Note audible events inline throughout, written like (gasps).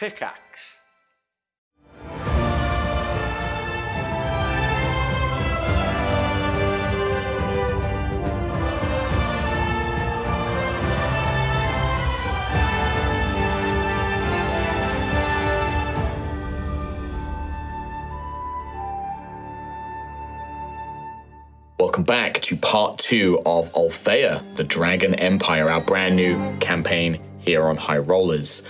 Pickaxe. Welcome back to part two of Altheya, the Dragon Empire, our brand new campaign here on High Rollers.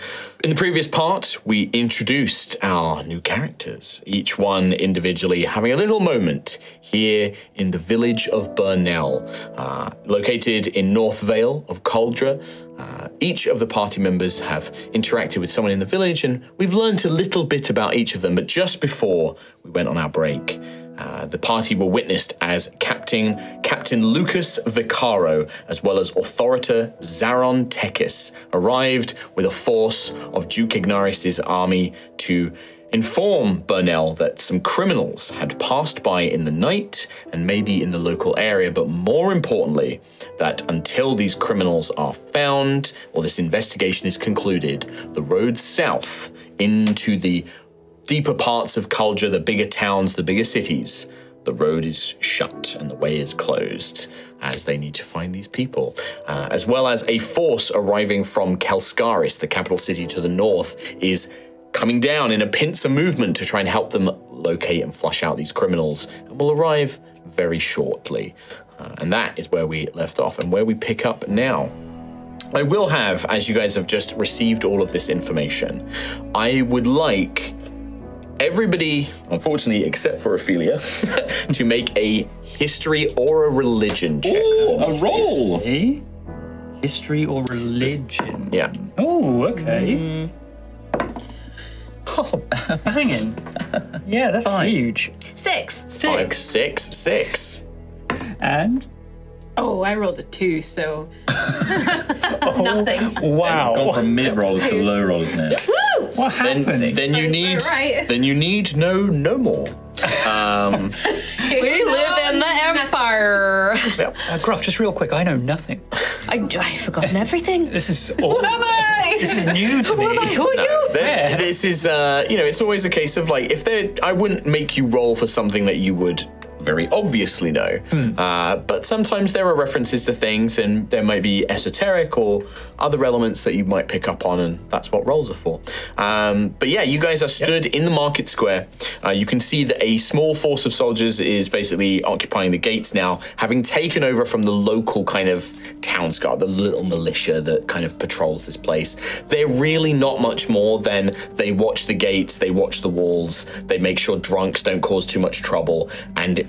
In the previous part, we introduced our new characters, each one individually having a little moment here in the village of Burnell, uh, located in North Vale of Cauldra. Uh, each of the party members have interacted with someone in the village, and we've learned a little bit about each of them. But just before we went on our break, uh, the party were witnessed as Captain Captain Lucas Vicaro, as well as Authorita Zaron Tekis, arrived with a force of Duke Ignaris's army to inform Burnell that some criminals had passed by in the night and maybe in the local area, but more importantly, that until these criminals are found or this investigation is concluded, the road south into the deeper parts of Cauldra, the bigger towns, the bigger cities, the road is shut and the way is closed as they need to find these people, uh, as well as a force arriving from Kelskaris, the capital city to the north, is coming down in a pincer movement to try and help them locate and flush out these criminals, and will arrive very shortly. Uh, and that is where we left off and where we pick up now. I will have, as you guys have just received all of this information, I would like everybody, unfortunately, except for Ophelia, (laughs) to make a history or a religion check. for a me, roll. Eh? History or religion? Yeah. Oh, okay. Oh, (laughs) banging. Yeah, that's huge. Six. Five, six, six. And Oh, I rolled a two, so (laughs) nothing. Wow. Gone from mid rolls to low rolls now. What Then, happening? (laughs) then you need, right. then you need no, no more. Um, (laughs) We live in the empire. uh, Gruff, just real quick, I know nothing. I, I've forgotten everything. This is all, Who am I? this is new to Who am I? me. Who are you? This, this is, uh, you know, it's always a case of like, if there, I wouldn't make you roll for something that you would very obviously know. Hmm. Uh, but sometimes there are references to things, and there might be esoteric or other elements that you might pick up on, and that's what rolls are for. Um, but yeah, you guys are stood in the market square. Uh, you can see that a small force of soldiers is basically occupying the gates now, having taken over from the local kind of town guard, the little militia that kind of patrols this place. They're really not much more than they watch the gates, they watch the walls, they make sure drunks don't cause too much trouble, and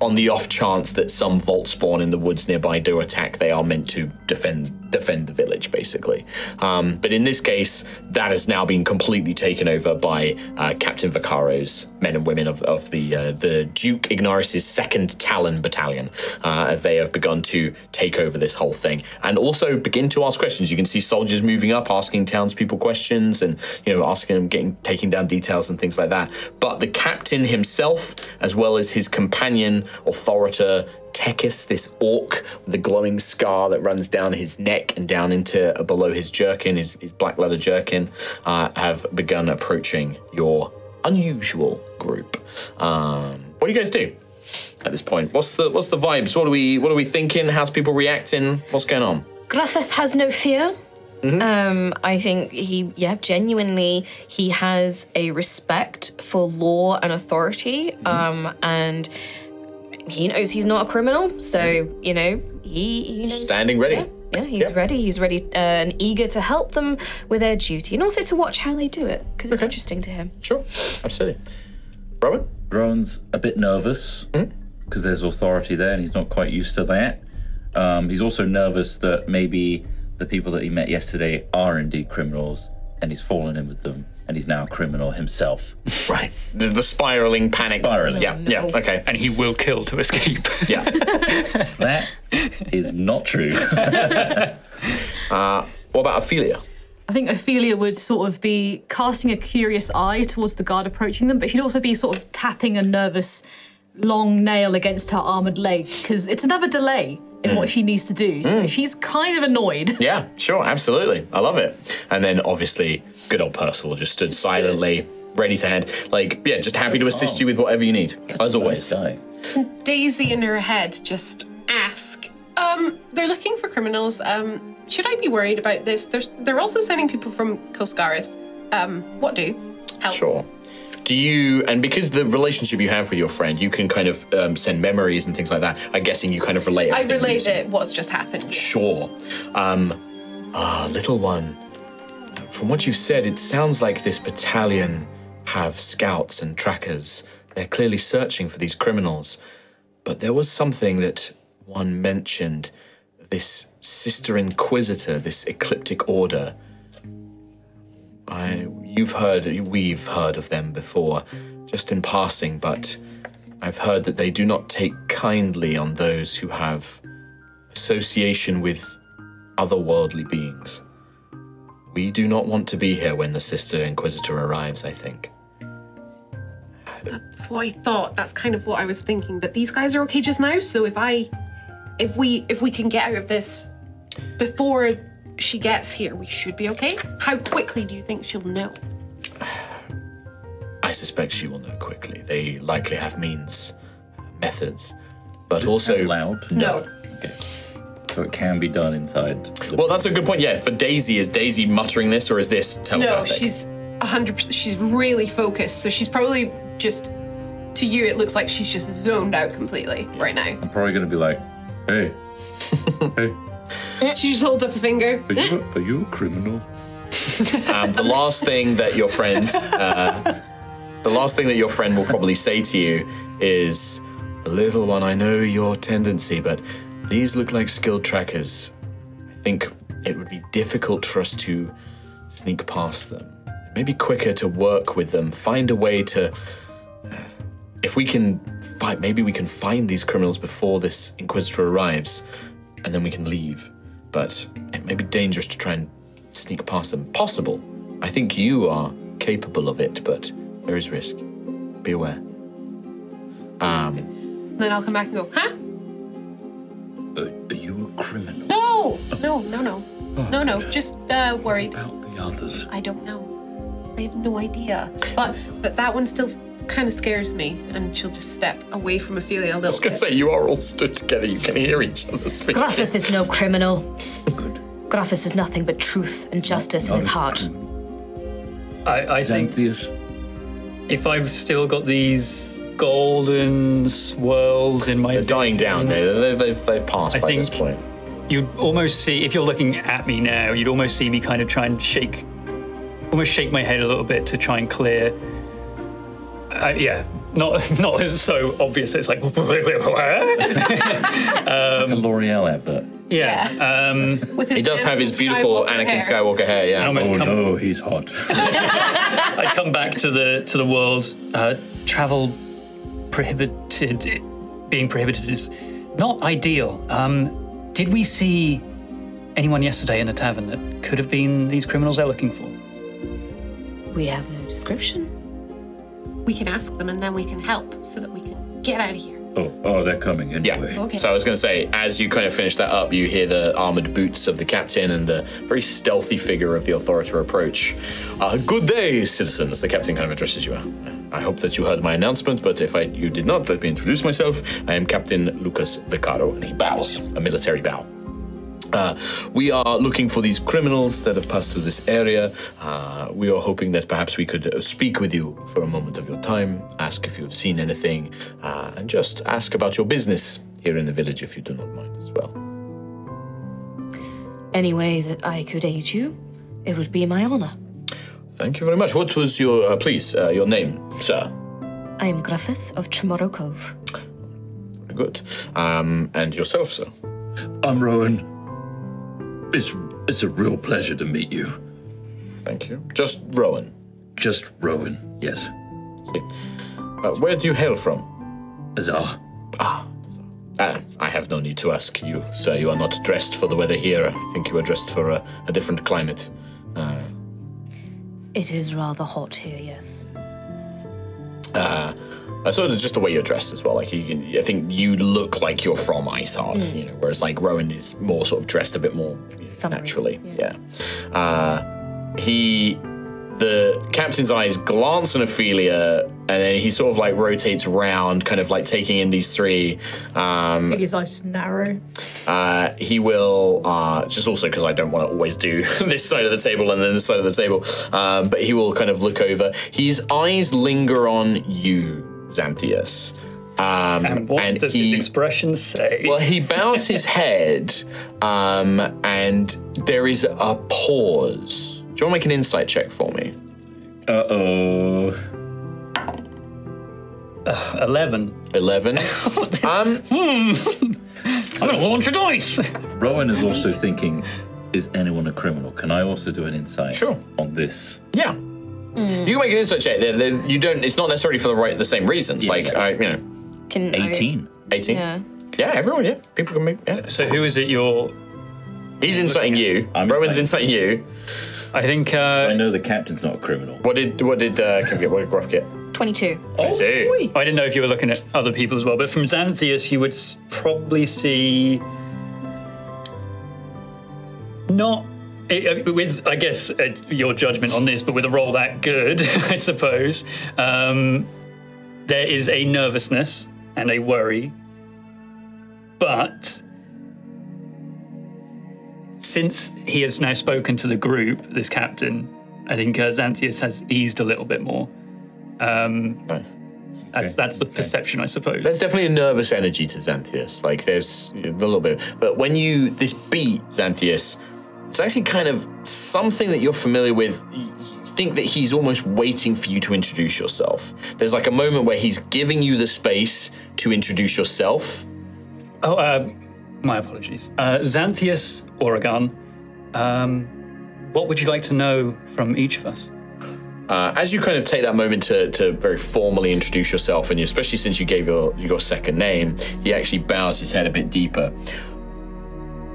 on the off chance that some vault spawn in the woods nearby do attack, they are meant to defend defend the village, basically. Um, but in this case, that has now been completely taken over by uh, Captain Vicaro's men and women of, of the uh, the Duke Ignaris's second Talon battalion. Uh, they have begun to take over this whole thing and also begin to ask questions. You can see soldiers moving up, asking townspeople questions, and you know asking them, getting taking down details and things like that. But the captain himself, as well as his companion Authorita Tekis, this orc with the glowing scar that runs down his neck and down into uh, below his jerkin, his, his black leather jerkin, uh, have begun approaching your unusual group. Um, what do you guys do at this point? What's the what's the vibes? What are we what are we thinking? How's people reacting? What's going on? Griffith has no fear. Um, I think he, yeah, genuinely, he has a respect for law and authority. Um, and he knows he's not a criminal, so you know he, he knows. Standing ready. Yeah, yeah, he's Yep. ready. He's ready uh, and eager to help them with their duty, and also to watch how they do it because it's interesting to him. Sure, absolutely. Rowan? Rowan's a bit nervous because there's authority there and he's not quite used to that. Um, he's also nervous that maybe the people that he met yesterday are indeed criminals and he's fallen in with them and he's now a criminal himself. (laughs) Right. The, the spiraling panic. Spiraling. Yeah, yeah, okay. And he will kill to escape. Yeah. (laughs) That is not true. (laughs) uh, what about Ophelia? I think Ophelia would sort of be casting a curious eye towards the guard approaching them, but she'd also be sort of tapping a nervous long nail against her armored leg because it's another delay. in what she needs to do. So she's kind of annoyed. Yeah, sure, absolutely. I love it. And then obviously, good old Percival just stood silently, ready to hand. Like, yeah, just happy to assist you with whatever you need, as always. Nice guy. Daisy in her head just ask, um, they're looking for criminals. Um, should I be worried about this? There's, they're also sending people from Kelskaris. Um, what do? Help. Sure. Do you, and because the relationship you have with your friend, you can kind of um, send memories and things like that. I'm guessing you kind of relate. I everything relayed using- it, what's just happened. Sure. Um, ah, little one. From what you've said, it sounds like this battalion have scouts and trackers. They're clearly searching for these criminals. But there was something that one mentioned this Sister Inquisitor, this ecliptic order. I, you've heard, we've heard of them before, just in passing, but I've heard that they do not take kindly on those who have association with otherworldly beings. We do not want to be here when the Sister Inquisitor arrives, I think. That's what I thought. That's kind of what I was thinking. But these guys are okay just now. So if I, if we, if we can get out of this before she gets here, we should be okay. How quickly do you think she'll know? I suspect she will know quickly. They likely have means, uh, methods, but also. loud. No. Okay. So it can be done inside. the- Well, that's a good point. Yeah, for Daisy, is Daisy muttering this or is this No, telepathic? she's hundred percent. She's really focused. So she's probably just. To you, it looks like she's just zoned out completely right now. I'm probably gonna be like, hey, (laughs) hey, She just holds up a finger. are you a, are you a criminal? Um, the last thing that your friend, (laughs) uh, the last thing that your friend will probably say to you is, "Little one, I know your tendency, but these look like skilled trackers. I think it would be difficult for us to sneak past them. It may be quicker to work with them, find a way to. If we can fight, maybe we can find these criminals before this Inquisitor arrives, and then we can leave. But it may be dangerous to try and sneak past them. Possible. I think you are capable of it, but there is risk. Be aware. Um then I'll come back and go, huh? Are, are you a criminal? No, no, no, no, no, no. Just uh, worried. About the others. I don't know. I have no idea. But but that one still kind of scares me, and she'll just step away from Ophelia a little I was going to say, you are all stood together. You can hear each other speak. Gruffith is no criminal. Good. Gruffith is nothing but truth and justice in his heart. criminal. I, I think Xanthias, if I've still got these golden swirls in my They're dying down. They, they, they've, they've passed I by this point. you'd almost see if you're looking at me now you'd almost see me kind of try and shake almost shake my head a little bit to try and clear uh, yeah not (laughs) not so obvious it's like (laughs) like a L'Oreal advert. yeah um (laughs) With his He does have his beautiful Skywalker Anakin hair. Skywalker hair, yeah. Oh come, no, he's hot. I come back to the to the world uh, travel prohibited being prohibited is not ideal um did we see anyone yesterday in the tavern that could have been these criminals they're looking for We have no description. We can ask them, and then we can help so that we can get out of here. Oh, oh, they're coming anyway. Okay. So I was going to say, as you kind of finish that up, you hear the armored boots of the captain and the very stealthy figure of the authorita approach. Uh, good day, citizens. The captain kind of addresses you. I hope that you heard my announcement, but if I, you did not, let me introduce myself. I am Captain Lucas Vicaro, and he bows, a military bow. Uh, we are looking for these criminals that have passed through this area. Uh, we are hoping that perhaps we could uh, speak with you for a moment of your time, ask if you have seen anything, uh, and just ask about your business here in the village if you do not mind as well. Any way that I could aid you, it would be my honor. Thank you very much. What was your, uh, please, uh, your name, sir? I am Griffith of Tomorrow Cove. Very good. Um, and yourself, sir? I'm Rowan. It's it's a real pleasure to meet you. Thank you. Just Rowan. Just Rowan, yes. See. Uh, where do you hail from? Azar. Ah, I have no need to ask you, sir. You are not dressed for the weather here. I think you are dressed for a, a different climate. It is rather hot here, yes. Uh, sort of just the way you're dressed as well. Like you, can- I think you look like you're from Ice Heart, you know, whereas like Rowan is more sort of dressed a bit more naturally. Yeah. Uh, he, the captain's eyes glance on Ophelia, and then he sort of like rotates around, kind of like taking in these three. Um, I think His eyes just narrow. uh, he will uh, just also because I don't want to always do (laughs) this side of the table and then this side of the table, um, but he will kind of look over. His eyes linger on you, Xanthias. Um, And what does he, his expression say? well, he bows his (laughs) head, um, and there is a pause. Do you want to make an insight check for me? Uh oh. 11. 11. (laughs) um, (laughs) I'm going to launch a dice. Rowan is also thinking, is anyone a criminal? Can I also do an insight Sure. on this? yeah. You can make an insight check. They're- they're- You don't. It's not necessarily for the right, the same reasons. Yeah, like, yeah. I, you know, Can I- 18. 18. yeah. Yeah, everyone, yeah. People can make. Yeah. So who is it you're... He's inciting you. I'm Rowan's inciting- inciting you. I think... I Uh, know the captain's not a criminal. What did what did uh, Kim get? What did Gruff get? 22. I see. I didn't know if you were looking at other people as well, but from Xanthias, you would s- probably see not eh, uh, with, I guess, uh, your judgment on this, but with a roll that good, (laughs) I suppose. Um, there is a nervousness and a worry, but since he has now spoken to the group, this captain, I think uh, Xanthias has eased a little bit more. Nice. That's that's the perception, I suppose. There's definitely a nervous energy to Xanthias. Like there's a little bit, but when you this beat Xanthias, it's actually kind of something that you're familiar with. You think that he's almost waiting for you to introduce yourself. There's like a moment where he's giving you the space to introduce yourself. Oh, uh, my apologies. Uh, Xanthias, Oregon. Um, what would you like to know from each of us? Uh, as you kind of take that moment to, to very formally introduce yourself, and you, especially since you gave your your second name, he actually bows his head a bit deeper.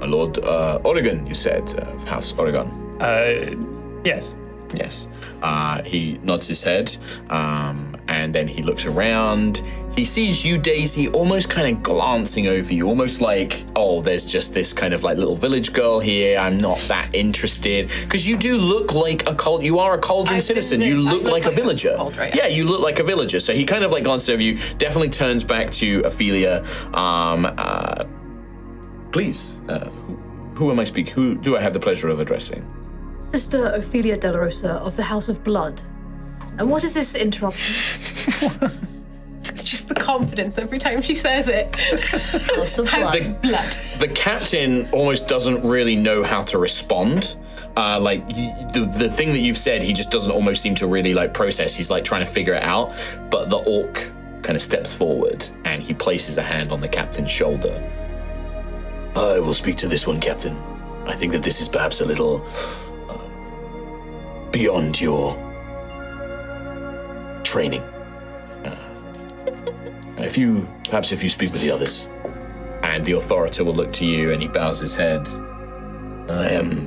My lord uh, Oregon, you said, uh, of House Oregon. Uh, yes. Yes. Uh, he nods his head, um, and then he looks around. He sees you, Daisy, almost kind of glancing over you, almost like, oh, there's just this kind of like little village girl here. I'm not that interested because you do look like a cult. You are a Cauldron I've citizen. been- You look, look like, a like a villager. Cauldron, yeah, yeah. you look like a villager. So he kind of like glances over you. Definitely turns back to Ophelia. Um, uh, please, uh, who, who am I speaking? Who do I have the pleasure of addressing? Sister Ophelia De La Rosa of the House of Blood. And what is this interruption? (laughs) It's just the confidence every time she says it. House of (laughs) Blood. of blood. the captain almost doesn't really know how to respond. Uh, like the the thing that you've said, he just doesn't almost seem to really like process. He's like trying to figure it out. But the orc kind of steps forward and he places a hand on the captain's shoulder. I will speak to this one, Captain. I think that this is perhaps a little uh, beyond your training. Uh, if you perhaps if you speak with the others, and the authority will look to you and he bows his head. I am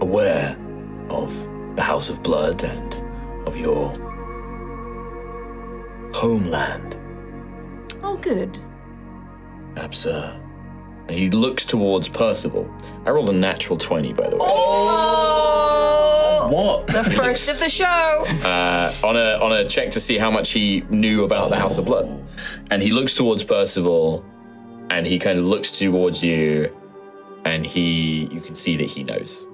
aware of the House of Blood and of your homeland. Oh, good. Perhaps, uh. And He looks towards Percival. I rolled a natural 20, by the way. What? The (laughs) first of the show. uh, on a on a check to see how much he knew about the House of Blood. And he looks towards Percival, and he kind of looks towards you, and he you can see that he knows.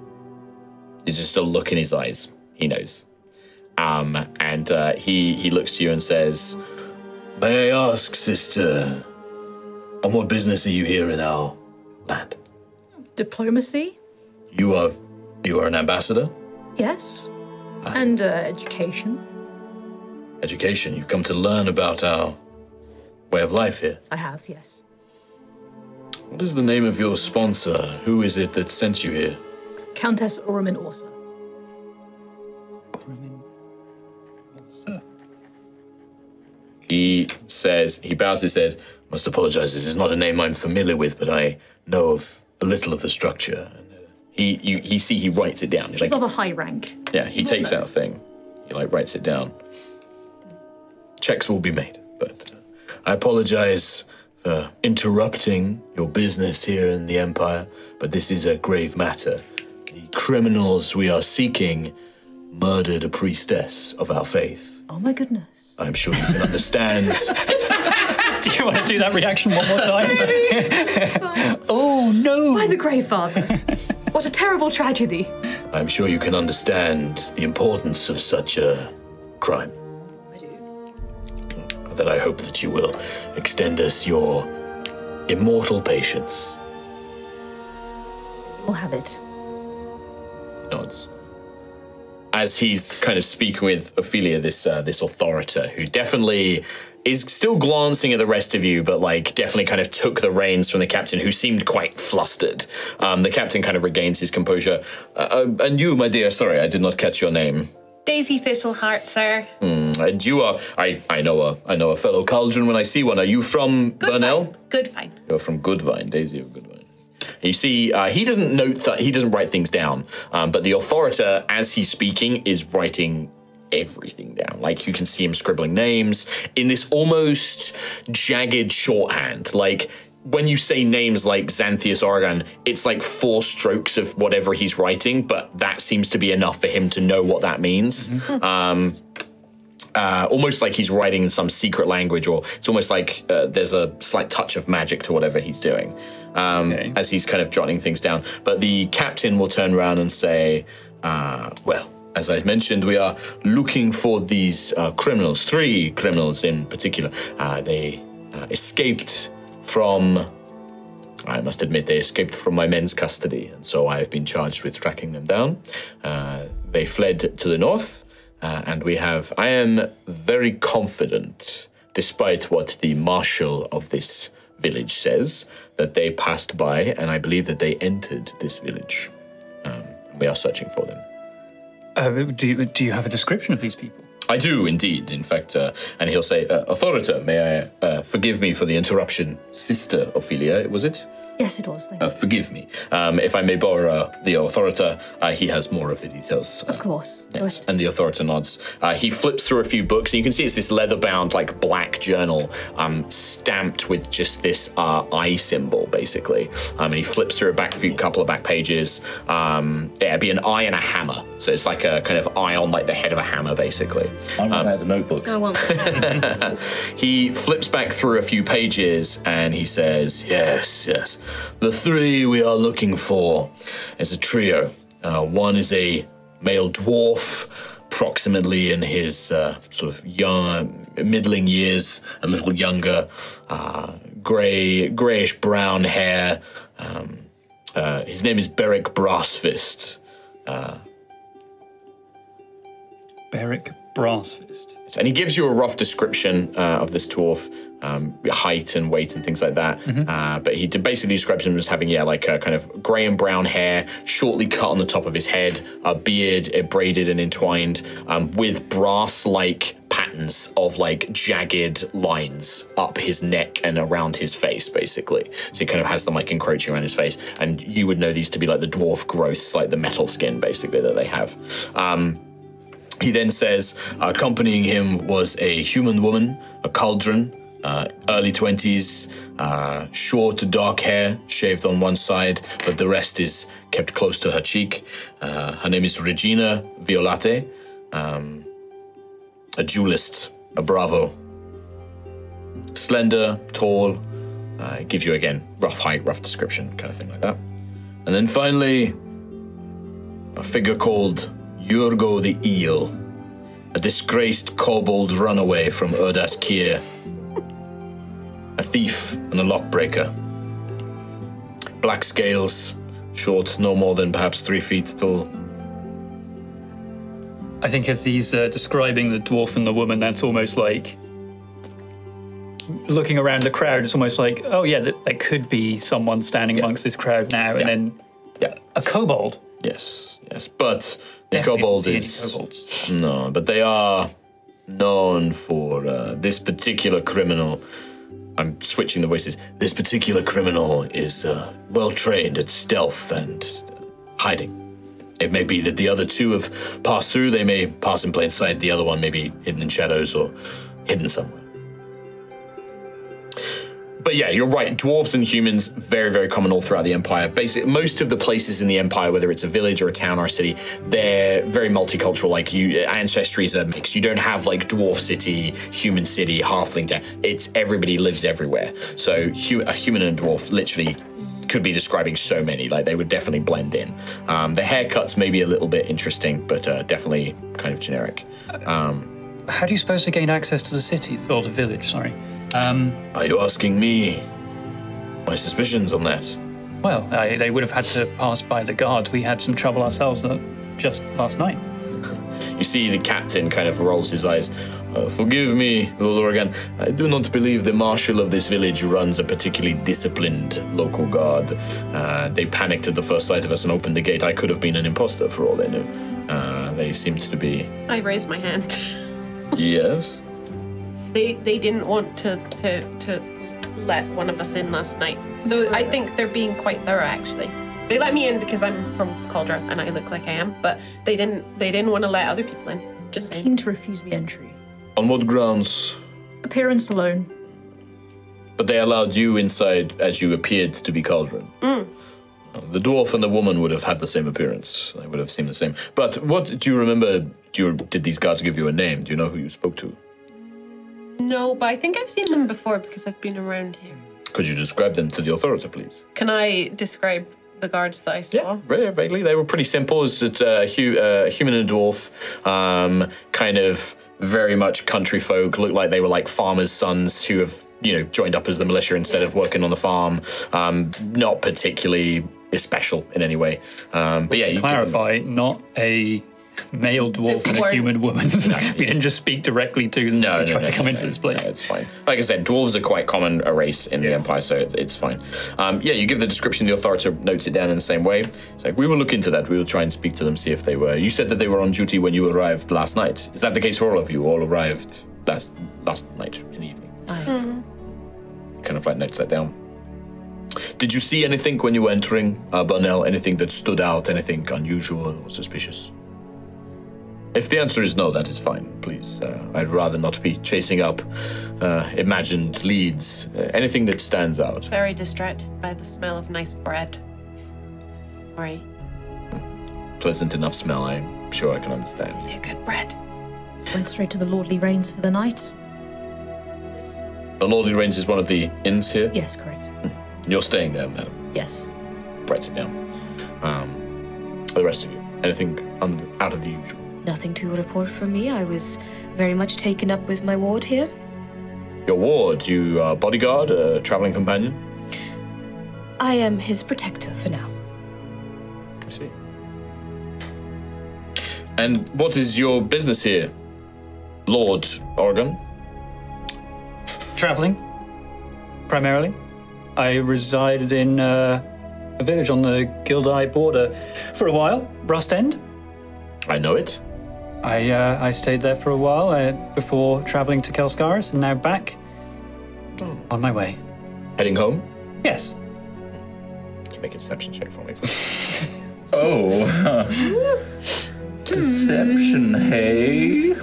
There's just a look in his eyes. He knows. Um, and uh, he he looks to you and says, "May I ask, sister, on what business are you here in our land? Diplomacy? You are you are an ambassador. Yes. And uh, education? Education. You've come to learn about our way of life here." I have, yes. What is the name of your sponsor? Who is it that sent you here? Countess Oromin Orsa. Oriman Orsa. He says, he bows his head. Must apologize. It is not a name I'm familiar with, but I know of a little of the structure. And, uh, He, you, he see, he writes it down. He's She's like, of a high rank. yeah, he takes out a thing. He like writes it down. checks will be made. But uh, I apologize for interrupting your business here in the Empire, but this is a grave matter. The criminals we are seeking murdered a priestess of our faith. Oh my goodness. I'm sure you can understand. (laughs) (laughs) Do you want to do that reaction one more time? (laughs) oh no! By the Grey Father. what a terrible tragedy. I'm sure you can understand the importance of such a crime. I do. Then I hope that you will extend us your immortal patience. We'll have it. nods. As he's kind of speaking with Ophelia, this uh, this authorita, who definitely is still glancing at the rest of you, but like definitely kind of took the reins from the captain, who seemed quite flustered. Um, the captain kind of regains his composure. Uh, uh, and you, my dear, sorry, I did not catch your name. Daisy Thistleheart, sir. And you are, I, I know a, I know a fellow cauldron when I see one. Are you from Burnell? Fine. Good fine. You're from Goodvine, Daisy of Goodvine. You see, uh, he doesn't note that he doesn't write things down, um, but the authorita, as he's speaking, is writing everything down. Like you can see him scribbling names in this almost jagged shorthand. Like when you say names like Xanthias Oregon, it's like four strokes of whatever he's writing, but that seems to be enough for him to know what that means. Um, uh, almost like he's writing in some secret language, or it's almost like uh, there's a slight touch of magic to whatever he's doing um, Okay. as he's kind of jotting things down. But the captain will turn around and say, uh, Well, as I mentioned, we are looking for these uh, criminals, three criminals in particular. Uh, they uh, escaped from. I must admit, they escaped from my men's custody, and so I have been charged with tracking them down. Uh, they fled to the north, uh, and we have. I am very confident, despite what the marshal of this village says, that they passed by, and I believe that they entered this village. Um, we are searching for them. Uh, do, you, do you have a description of these people? I do indeed. In fact, uh, and he'll say, uh, "Authorita, may I uh, forgive me for the interruption, Sister Ophelia? Was it? Yes, it was. Thank Uh, you. forgive me. Um, if I may borrow uh, the Authorita, uh, he has more of the details. Of course. Yes, and the Authorita nods. Uh, he flips through a few books, and you can see it's this leather-bound, like black journal, um, stamped with just this uh, eye symbol, basically. Um, and he flips through a back few couple of back pages. Um, yeah, it'd be an eye and a hammer, so it's like a kind of eye on like the head of a hammer, basically. I'm um, has a notebook. I want (laughs) He flips back through a few pages and he says, Yes, yes. The three we are looking for is a trio. Uh, one is a male dwarf, approximately in his uh, sort of young, middling years, a little younger, uh, grey, greyish brown hair. Um, uh, his name is Beric Brassfist. Beric Brassfist. And he gives you a rough description uh, of this dwarf, um, height and weight and things like that. Uh, but he basically describes him as having, yeah, like a kind of grey and brown hair, shortly cut on the top of his head, a beard braided and entwined, um, with brass-like patterns of like jagged lines up his neck and around his face, basically. So he kind of has them like encroaching around his face, and you would know these to be like the dwarf growths, like the metal skin, basically that they have. Um, he then says accompanying him was a human woman, a cauldron, uh, early 20s, uh, short dark hair, shaved on one side, but the rest is kept close to her cheek. Uh, her name is Regina Violate, um, a duelist, a bravo. Slender, tall, uh, gives you again rough height, rough description, kind of thing like that. And then finally, a figure called Yurgo the Eel, a disgraced kobold runaway from Urdas Kier, a thief and a lockbreaker. Black scales, short, no more than perhaps three feet tall. I think as he's uh, describing the dwarf and the woman, that's almost like looking around the crowd. It's almost like, oh yeah, that, that could be someone standing amongst this crowd now, and Yeah. then Yeah. a kobold. Yes, yes, but the kobold don't see any is kobolds. no, but they are known for uh, this particular criminal. I'm switching the voices. This particular criminal is uh, well trained at stealth and hiding. It may be that the other two have passed through. They may pass in plain sight. The other one may be hidden in shadows or hidden somewhere. But yeah, you're right. Dwarves and humans, very, very common all throughout the Empire. Basically, most of the places in the Empire, whether it's a village or a town or a city, they're very multicultural. Like you, ancestry is a mix. You don't have like dwarf city, human city, halfling town. It's everybody lives everywhere. So hu- a human and a dwarf literally could be describing so many. Like they would definitely blend in. Um, the haircuts may be a little bit interesting, but uh, definitely kind of generic. How do you suppose to gain access to the city or the village? Sorry. Um, Are you asking me my suspicions on that? well, I, they would have had to pass by the guards. We had some trouble ourselves uh, just last night. (laughs) You see the captain kind of rolls his eyes. Uh, forgive me, Lord Oregon. I do not believe the marshal of this village runs a particularly disciplined local guard. Uh, they panicked at the first sight of us and opened the gate. I could have been an impostor for all they knew. Uh, they seemed to be. I raised my hand. (laughs) Yes? They they didn't want to to to let one of us in last night. So I think they're being quite thorough actually. They let me in because I'm from Cauldra and I look like I am, but they didn't they didn't want to let other people in. Just saying. Keen to refuse me entry. On what grounds? Appearance alone. But they allowed you inside as you appeared to be Cauldron. Uh, The dwarf and the woman would have had the same appearance. They would have seemed the same. But what do you remember? Do you, did these guards give you a name? Do you know who you spoke to? No, but I think I've seen them before because I've been around here. Could you describe them to the authority, please? Can I describe the guards that I saw? very vaguely. They were pretty simple. It's just a hu- uh, human and a dwarf, um, kind of very much country folk. Looked like they were like farmers' sons who have, you know, joined up as the militia instead of working on the farm. Um, not particularly special in any way. Um, but yeah, you give them- Clarify, not a male dwarf and a human woman. (laughs) (laughs) we didn't just speak directly to them. No, when no, we tried no, to come no, into no, this place. no, it's fine. Like I said, dwarves are quite common a race in the Empire, so it's, it's fine. Um, yeah, you give the description, the authority notes it down in the same way. It's like, we will look into that. We will try and speak to them, see if they were. You said that they were on duty when you arrived last night. Is that the case for all of you? All arrived last last night in the evening? Kind of like notes that down. Did you see anything when you were entering uh, Burnell? Anything that stood out? Anything unusual or suspicious? If the answer is no, that is fine. Please, uh, I'd rather not be chasing up uh, imagined leads. Uh, anything that stands out. Very distracted by the smell of nice bread. Sorry. Pleasant enough smell. I'm sure I can understand. Do good bread. Went straight to the Lordly Reigns for the night. The Lordly Range is one of the inns here. Yes, correct. You're staying there, madam. Yes. Writes it down. Um, the rest of you, anything un- out of the usual? Nothing to report from me. I was very much taken up with my ward here. Your ward, you uh, bodyguard, a traveling companion. I am his protector for now. I see. And what is your business here, Lord Oregon? Traveling, primarily. I resided in uh, a village on the Gildai border for a while, Rust End. I know it. I uh, I stayed there for a while uh, before traveling to Kelskaris, and now back on my way. Heading home. Yes. You Make a deception check for me. (laughs) Oh. (laughs) Deception, hey?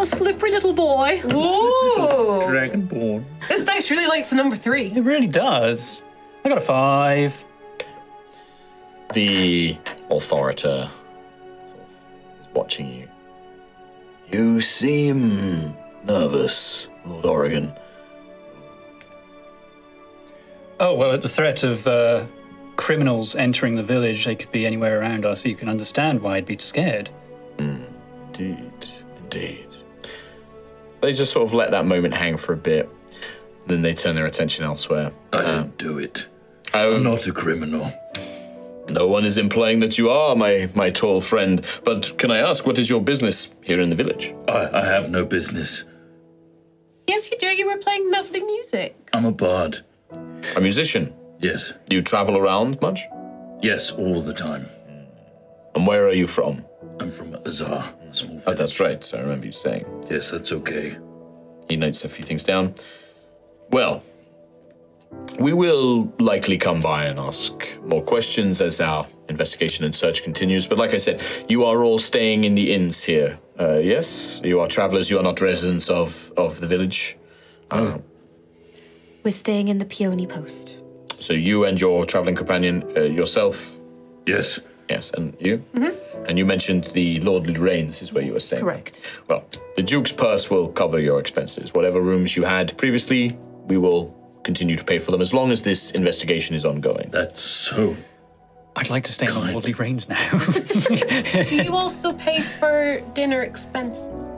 A slippery little boy. (laughs) Ooh! Dragonborn. this dice really likes the number three. It really does. I got a five. the authority sort of is watching you. You seem nervous, Lord Oregon. Oh well, at the threat of uh, criminals entering the village, they could be anywhere around us. So you can understand why I'd be scared. Indeed, indeed. They just sort of let that moment hang for a bit. Then they turn their attention elsewhere. I didn't do it. Oh, I'm not a criminal. No one is implying that you are, my, my tall friend. But can I ask, what is your business here in the village? I, I have no business. Yes, you do. You were playing lovely music. I'm a bard. A musician. Yes. Do you travel around much? Yes, all the time. And where are you from? I'm from Azar, a small Oh, that's right. I remember you saying. Yes, that's okay. He notes a few things down. Well, We will likely come by and ask more questions as our investigation and search continues. But like I said, you are all staying in the inns here. Uh, yes, you are travelers. You are not residents of of the village. We're staying in the Peony Post. So you and your traveling companion, uh, yourself, Yes. yes, and you. And you mentioned the Lordly Reigns is where you were staying. Correct. Well, the Duke's purse will cover your expenses. Whatever rooms you had previously, we will continue to pay for them as long as this investigation is ongoing. That's so. I'd like to stay in Kind. Lordly Range now. (laughs) Do you also pay for dinner expenses?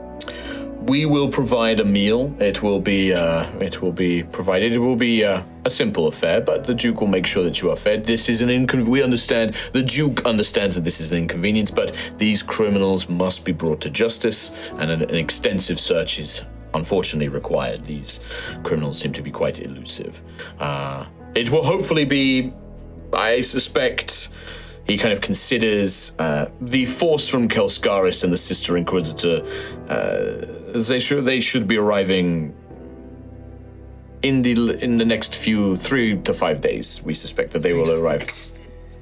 We will provide a meal. It will be uh, it will be provided. It will be uh, a simple affair, but the Duke will make sure that you are fed. This is an incon. We understand. The Duke understands that this is an inconvenience, but these criminals must be brought to justice, and an, an extensive search is unfortunately required. These criminals seem to be quite elusive. Uh, it will hopefully be I suspect he kind of considers uh, the force from Kelskaris and the Sister Inquisitor. Uh, they should they should be arriving in the in the next few three to five days. We suspect that they will arrive.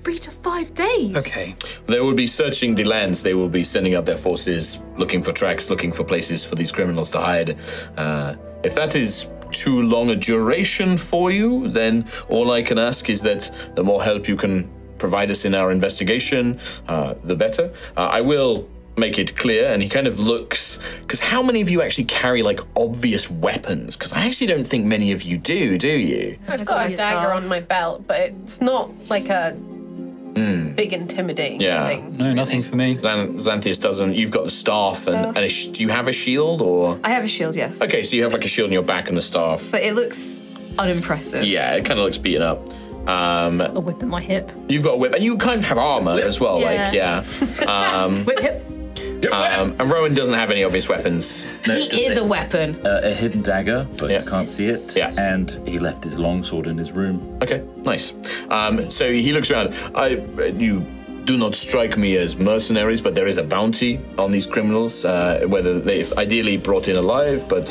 Three to five days. okay. They will be searching the lands. They will be sending out their forces, looking for tracks, looking for places for these criminals to hide. Uh, if that is too long a duration for you, then all I can ask is that the more help you can provide us in our investigation, uh, the better. Uh, I will make it clear, and he kind of looks. Because how many of you actually carry like obvious weapons? Because I actually don't think many of you do. Do you? I've got got a dagger on my belt, but it's not like a big intimidating Yeah. thing. No, nothing for me. Xan- Xanthias doesn't. You've got the staff, and, and a sh- do you have a shield or? I have a shield, yes. Okay, so you have like a shield on your back and the staff. But it looks unimpressive. Yeah, it kind of looks beaten up. Um, A whip at my hip. you've got a whip, and you kind of have armor as well. Like, yeah. (laughs) Whip hip. Um, and Rowan doesn't have any obvious weapons. He is a weapon. Uh, a hidden dagger, but Yeah. you can't see it. Yeah. And he left his longsword in his room. Okay, nice. Um, so he looks around. I, you do not strike me as mercenaries, but there is a bounty on these criminals. Uh, whether they ideally brought in alive, but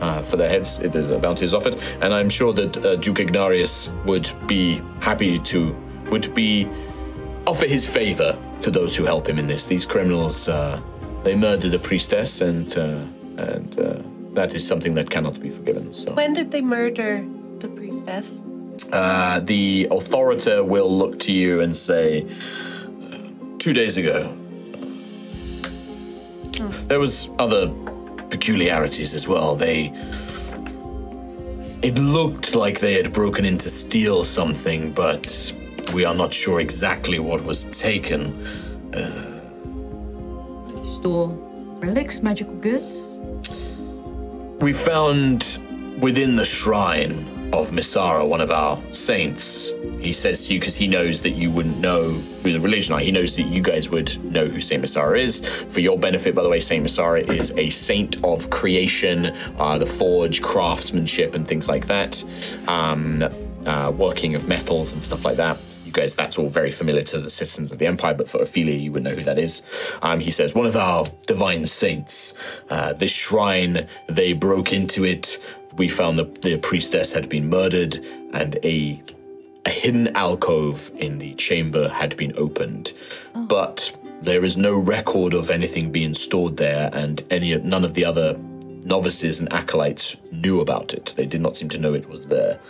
uh, for their heads, it is a bounty is offered. And I'm sure that uh, Duke Ignarius would be happy to would be offer his favor to those who help him in this. These criminals, uh, they murdered a priestess, and uh, and uh, that is something that cannot be forgiven. So. When did they murder the priestess? Uh, the authority will look to you and say, two days ago. There was other peculiarities as well. They. It looked like they had broken in to steal something, but we are not sure exactly what was taken. Store relics, magical goods. We found within the shrine of Misara, one of our saints. He says to you because he knows that you wouldn't know who the religion are. He knows that you guys would know who Saint Misara is. For your benefit, by the way, Saint Misara is a saint of creation, uh, the forge, craftsmanship, and things like that. Um, uh, working of metals and stuff like that. Guys, that's all very familiar to the citizens of the Empire, but for Ophelia, you would know who that is. Um, he says, one of our divine saints, uh, this shrine, they broke into it. We found that the priestess had been murdered, and a a hidden alcove in the chamber had been opened. But there is no record of anything being stored there, and any none of the other novices and acolytes knew about it. They did not seem to know it was there.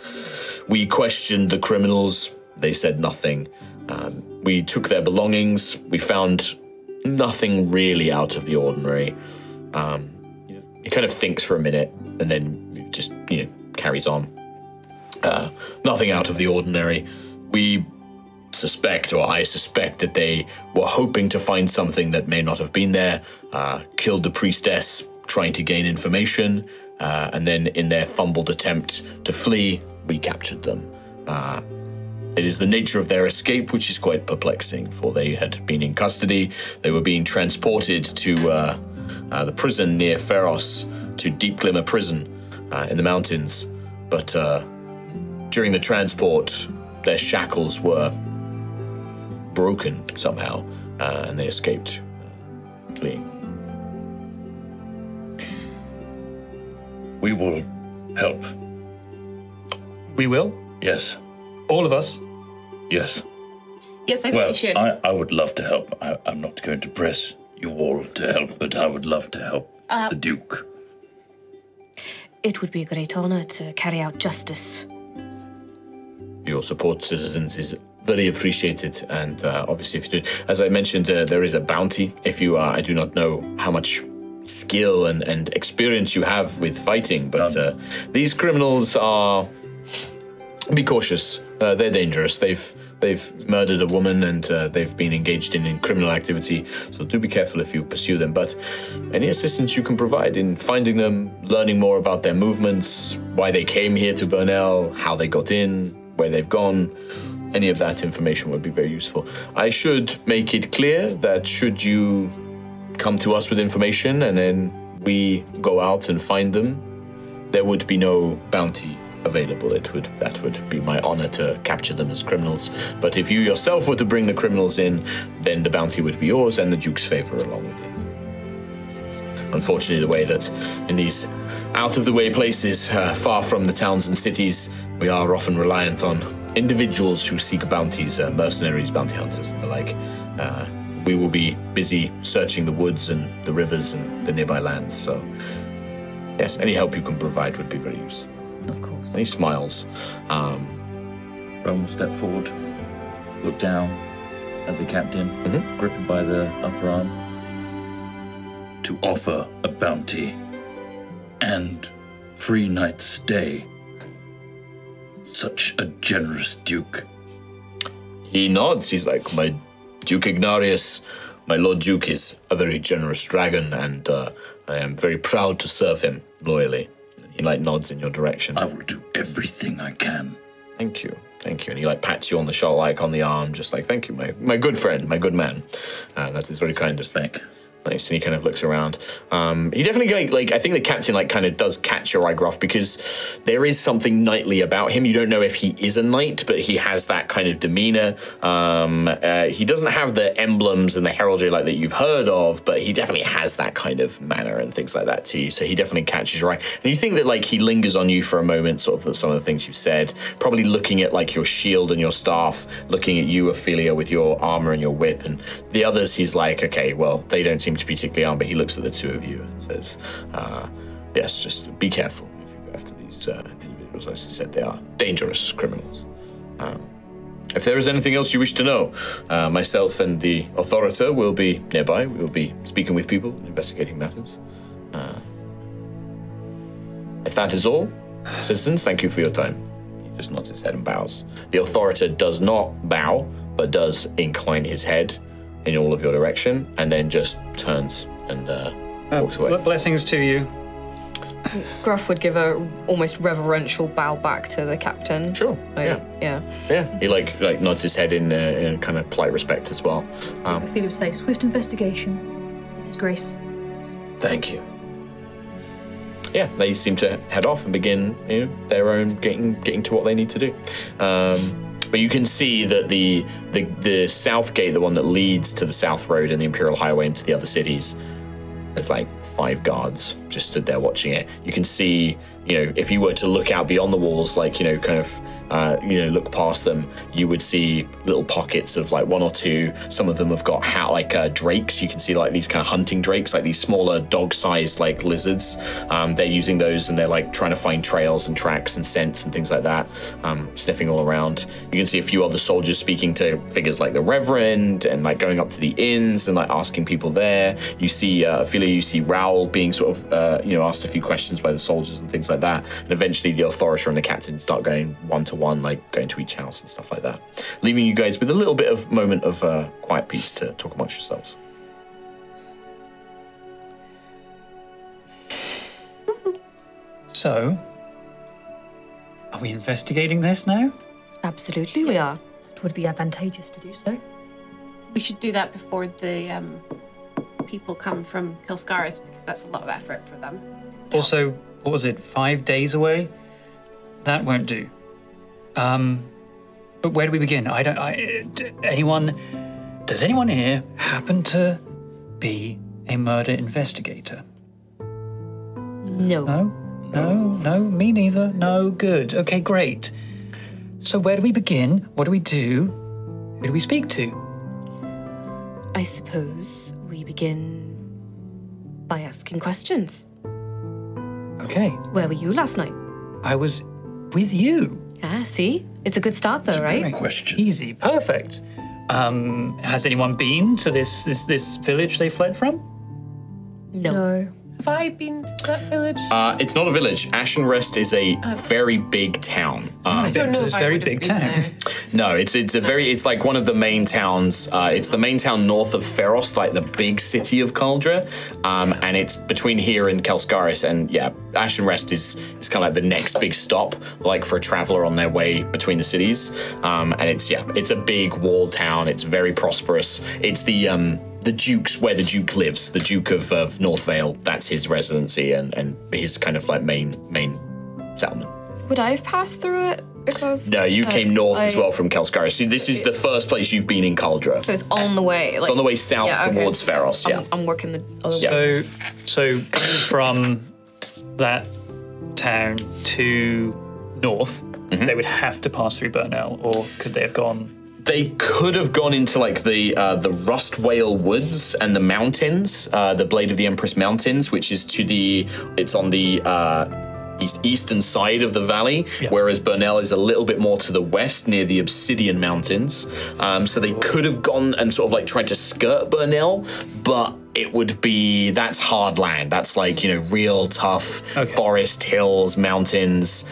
We questioned the criminals. They said nothing. Um, we took their belongings. We found nothing really out of the ordinary. Um, he kind of thinks for a minute and then just, you know, carries on. Uh, nothing out of the ordinary. We suspect, or I suspect, that they were hoping to find something that may not have been there, uh, killed the priestess trying to gain information, uh, and then in their fumbled attempt to flee, we captured them. Uh, it is the nature of their escape which is quite perplexing, for they had been in custody. They were being transported to uh, uh, the prison near Pharos, to Deep Glimmer Prison uh, in the mountains. But uh, during the transport, their shackles were broken somehow, uh, and they escaped, uh, fleeing. We will help. We will. Yes. All of us. Yes. Yes, I think Well, we should. I, I would love to help. I, I'm not going to press you all to help, but I would love to help the Duke. It would be a great honor to carry out justice. Your support, citizens, is very appreciated. And uh, obviously, if you do, as I mentioned, uh, there is a bounty. If you are, I do not know how much skill and, and experience you have with fighting, but uh, these criminals are. Be cautious. Uh, they're dangerous. They've they've murdered a woman and uh, they've been engaged in, in criminal activity. So do be careful if you pursue them. But any assistance you can provide in finding them, learning more about their movements, why they came here to Burnell, how they got in, where they've gone, any of that information would be very useful. I should make it clear that should you come to us with information and then we go out and find them, there would be no bounty available. It would that would be my honor to capture them as criminals. But if you yourself were to bring the criminals in, then the bounty would be yours and the Duke's favor along with it. Unfortunately, the way that in these out of the way places, uh, far from the towns and cities, we are often reliant on individuals who seek bounties, uh, mercenaries, bounty hunters, and the like. Uh, we will be busy searching the woods and the rivers and the nearby lands. So, yes, any help you can provide would be very useful. Of course. And he smiles. Um, Ron will step forward, look down at the captain, grip him by the upper arm. To offer a bounty and free night's stay. Such a generous duke. he nods. He's like, My Duke Ignarius, my Lord Duke is a very generous dragon, and uh, I am very proud to serve him loyally. He like nods in your direction. I will do everything I can. Thank you. Thank you. And he like pats you on the shoulder, like on the arm, just like, thank you, my, my good friend, my good man. Uh, that is very kind of Thank. Nice, and he kind of looks around. Um, he definitely like, like I think the captain like kind of does catch your eye, Gruff, because there is something knightly about him. You don't know if he is a knight, but he has that kind of demeanor. Um, uh, he doesn't have the emblems and the heraldry like that you've heard of, but he definitely has that kind of manner and things like that too. So he definitely catches your eye, and you think that like he lingers on you for a moment, sort of some of the things you've said, probably looking at like your shield and your staff, looking at you, Ophelia, with your armor and your whip, and the others. He's like, okay, well, they don't seem to be particularly armed, but he looks at the two of you and says, uh, yes, just be careful if you go after these uh, individuals. As I said, they are dangerous criminals. Um, if there is anything else you wish to know, uh, myself and the authorita will be nearby. We will be speaking with people, investigating matters. Uh, if that is all, citizens, thank you for your time. He just nods his head and bows. The authorita does not bow, but does incline his head in all of your direction, and then just turns and uh, walks away. Ble- Blessings to you. (coughs) Gruff would give a almost reverential bow back to the captain. Sure. Like, yeah. yeah. Yeah. He like like nods his head in, uh, in kind of polite respect as well. Um, Ophelia would say, swift investigation. His Grace. Thank you. Yeah, they seem to head off and begin, you know, their own getting getting to what they need to do. Um, but you can see that the, the the south gate, the one that leads to the south road and the Imperial Highway into the other cities, there's like five guards just stood there watching it. You can see, you know, if you were to look out beyond the walls, like you know, kind of, uh, you know, look past them, you would see little pockets of like one or two. Some of them have got hat like uh, drakes. You can see like these kind of hunting drakes, like these smaller dog-sized like lizards. Um, they're using those and they're like trying to find trails and tracks and scents and things like that, um, sniffing all around. You can see a few other soldiers speaking to figures like the Reverend and like going up to the inns and like asking people there. You see, uh, Ophelia, you see Raoul being sort of, uh, you know, asked a few questions by the soldiers and things like that. That and eventually the authorita and the captain start going one to one, like going to each house and stuff like that, leaving you guys with a little bit of moment of uh, quiet peace to talk amongst yourselves. (laughs) So, are we investigating this now? Absolutely, we are. It would be advantageous to do so. We should do that before the um, people come from Kelskaris because that's a lot of effort for them. Also, what was it? Five days away? That won't do. Um, but where do we begin? I don't. I, d- anyone? Does anyone here happen to be a murder investigator? No. No, no, no. Me neither. No. Good. Okay, great. So where do we begin? What do we do? Who do we speak to? I suppose we begin by asking questions. Okay, Where were you last night? I was with you. Ah, see? It's a good start though, right? Great. Question. Easy, perfect. Um, has anyone been to this this, this village they fled from? No. No. Have I been to that village? Uh, it's not a village. Ashen Rest is a very big town. Um, I don't know to if this I very would have big been town. there. No, it's it's a very it's like one of the main towns. Uh, it's the main town north of Feros, like the big city of Cauldra, um, and it's between here and Kelskaris. And yeah, Ashen Rest is is kind of like the next big stop, like for a traveler on their way between the cities. Um, and it's yeah, it's a big walled town. It's very prosperous. It's the um, the Duke's where the Duke lives. The Duke of, of North Vale. That's his residency and and his kind of like main main settlement. Would I have passed through it if I was? No, you uh, came north as well from Kelskaris. So this is the first place you've been in Cauldra. So it's on the way. Like, It's on the way south Yeah, okay. towards Feros, yeah. I'm, I'm working the other Yeah. way. So, so coming from that town to north, Mm-hmm. they would have to pass through Burnell, or could they have gone? They could have gone into like the uh, the Rust Whale Woods and the mountains, uh, the Blade of the Empress Mountains, which is to the it's on the uh, east, eastern side of the valley, Yeah. whereas Burnell is a little bit more to the west near the Obsidian Mountains. Um, so they could have gone and sort of like tried to skirt Burnell, but it would be that's hard land. That's like you know real tough Okay. forest, hills, mountains.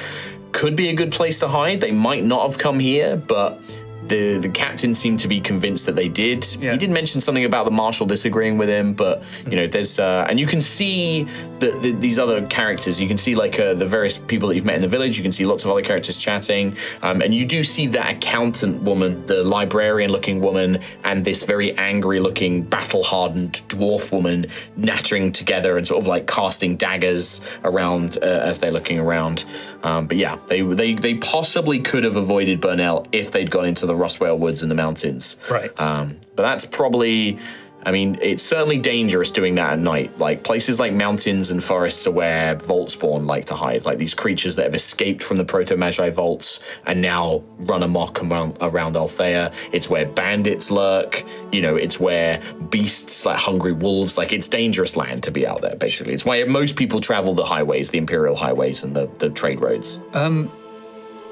Could be a good place to hide. They might not have come here, but the the captain seemed to be convinced that they did. Yeah. He did mention something about the marshal disagreeing with him, but you know, there's uh, and you can see the, the, these other characters. You can see like uh, the various people that you've met in the village. You can see lots of other characters chatting, um, and you do see that accountant woman, the librarian-looking woman, and this very angry-looking, battle-hardened dwarf woman nattering together and sort of like casting daggers around uh, as they're looking around. Um, but yeah, they they they possibly could have avoided Burnell if they'd gone into the Rustwale Woods in the mountains. Right. Um, but that's probably, I mean, it's certainly dangerous doing that at night. Like places like mountains and forests are where vault spawn like to hide. Like these creatures that have escaped from the Proto Magi vaults and now run amok around, around Altheya. It's where bandits lurk. You know, it's where beasts like hungry wolves. Like it's dangerous land to be out there. Basically, it's why most people travel the highways, the imperial highways, and the, the trade roads.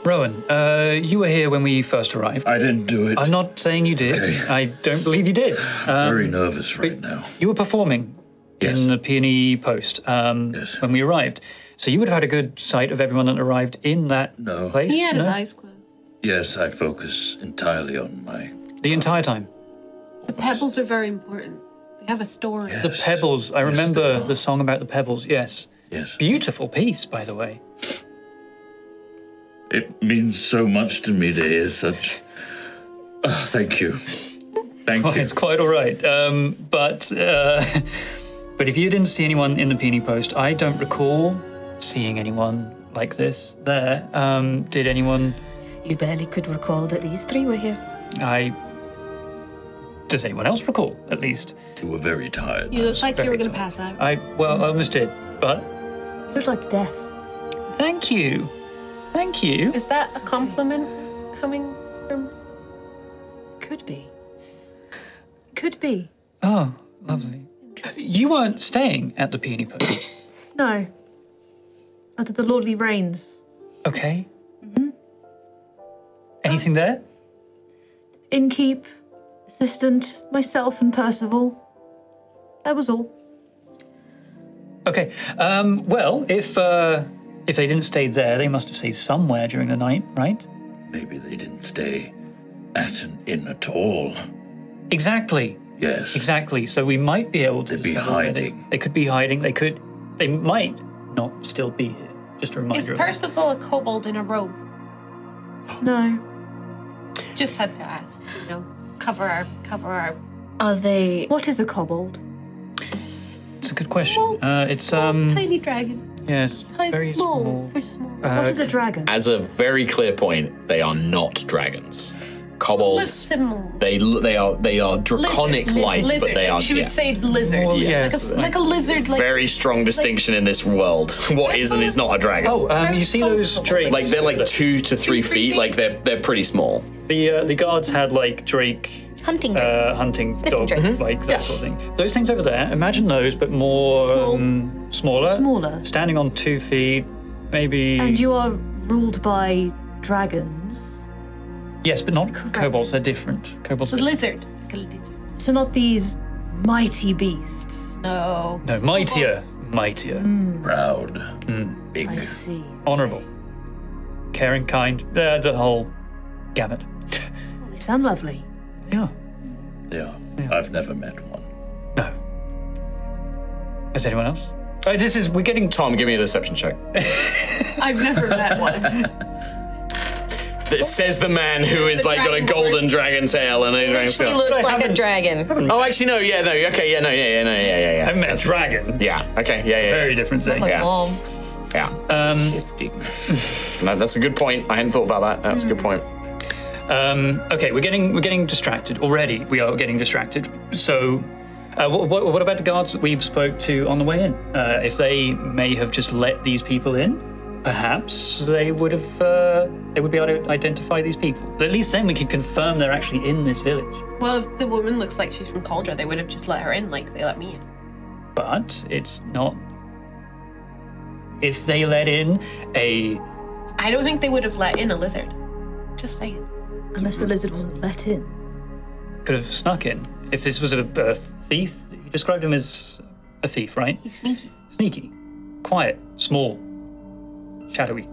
Rowan, uh, you were here when we first arrived. I didn't do it. I'm not saying you did. Okay. I don't believe you did. I'm um, very nervous right now. you were performing Yes. in the Peony Post um, Yes. when we arrived. So you would have had a good sight of everyone that arrived in that No. place? He had his eyes closed. Yes, I focus entirely on my. The entire time. The pebbles are very important. They have a story. Yes. The Pebbles. I Yes, remember the song about the Pebbles, yes. Yes. Beautiful piece, by the way. It means so much to me to hear such. Oh, thank you. Thank Well, you. it's quite all right. Um, but uh, (laughs) but if you didn't see anyone in the Peony Post, I don't recall seeing anyone like this there. Um, did anyone? You barely could recall that these three were here. I. Does anyone else recall? At least You were very tired. You looked like you were going to pass out. I. Well, I almost did. But You looked like death. thank you, thank you. Is that a compliment coming from? Could be. Could be. Oh, lovely. You weren't staying at the Peony Post, (coughs) No. Under the lordly reigns. okay? Hmm. Anything there? Innkeep, assistant, myself, and Percival. That was all. Okay. Um, well, if uh, if they didn't stay there, they must have stayed somewhere during the night, right? Maybe they didn't stay at an inn at all. Exactly. Yes. Exactly. So we might be able to They'd be discover where they- hiding. They, could be hiding. They could. They might not still be here. Just a reminder. Is of that. Percival a kobold in a robe? (gasps) No. Just had to ask. You know, cover our cover our. Are they? What is a kobold? It's a good question. Small, Uh, it's small, um. tiny dragon. Yes. Tiny, Very small, small. very small. Uh, what is a dragon? As a very clear point, they are not dragons. kobolds. They they are they are draconic like, lizard. but they are She would yeah. say lizard. Well, like, yes. a, like a lizard. Like very strong distinction in this world. (laughs) What is and is not a dragon. Oh, um, you see those drakes? like they're like two to three three feet. feet. Like they're they're pretty small. the uh, the guards had like drake Hunting uh, hunting Sniffing dog, drakes. like that sort of thing. Those things over there. Imagine those, but more um, smaller. Smaller. Standing on two feet, maybe. And you are ruled by dragons. yes, but not kobolds. They're different. Kobolds. a are- lizard. Like a lizard. So not these mighty beasts. No. No, mightier, mightier, Proud. Big. I see. honourable, caring, kind. Uh, the whole gamut. They sound lovely. Yeah. Yeah. I've never met one. No. Is anyone else? Oh, this is we're getting. Tom, give me a deception check. (laughs) I've never met one. That says the man who is The like got a dragon golden dragon tail and a dragon She tail. looks like a dragon. Oh, actually, no. Yeah, no. Okay, yeah, no, yeah, yeah, no, yeah, yeah, yeah. I've met a dragon. Yeah. Okay. Yeah, yeah. Very yeah. different thing. My Yeah. mom. Yeah. Um, (laughs) No, that's a good point. I hadn't thought about that. That's a good point. Um, okay, we're getting we're getting distracted already. We are getting distracted. So, uh, what, what, what about the guards that we spoke to on the way in? Uh, if they may have just let these people in, perhaps they would have uh, they would be able to identify these people. At least then we can confirm they're actually in this village. well, if the woman looks like she's from Cauldra, they would have just let her in like they let me in. But it's not. If they let in a I don't think they would have let in a lizard. Just saying. Unless the lizard wasn't let in. could have snuck in. If this was a, a thief, you described him as a thief, right? He's sneaky. Sneaky, quiet, small, shadowy.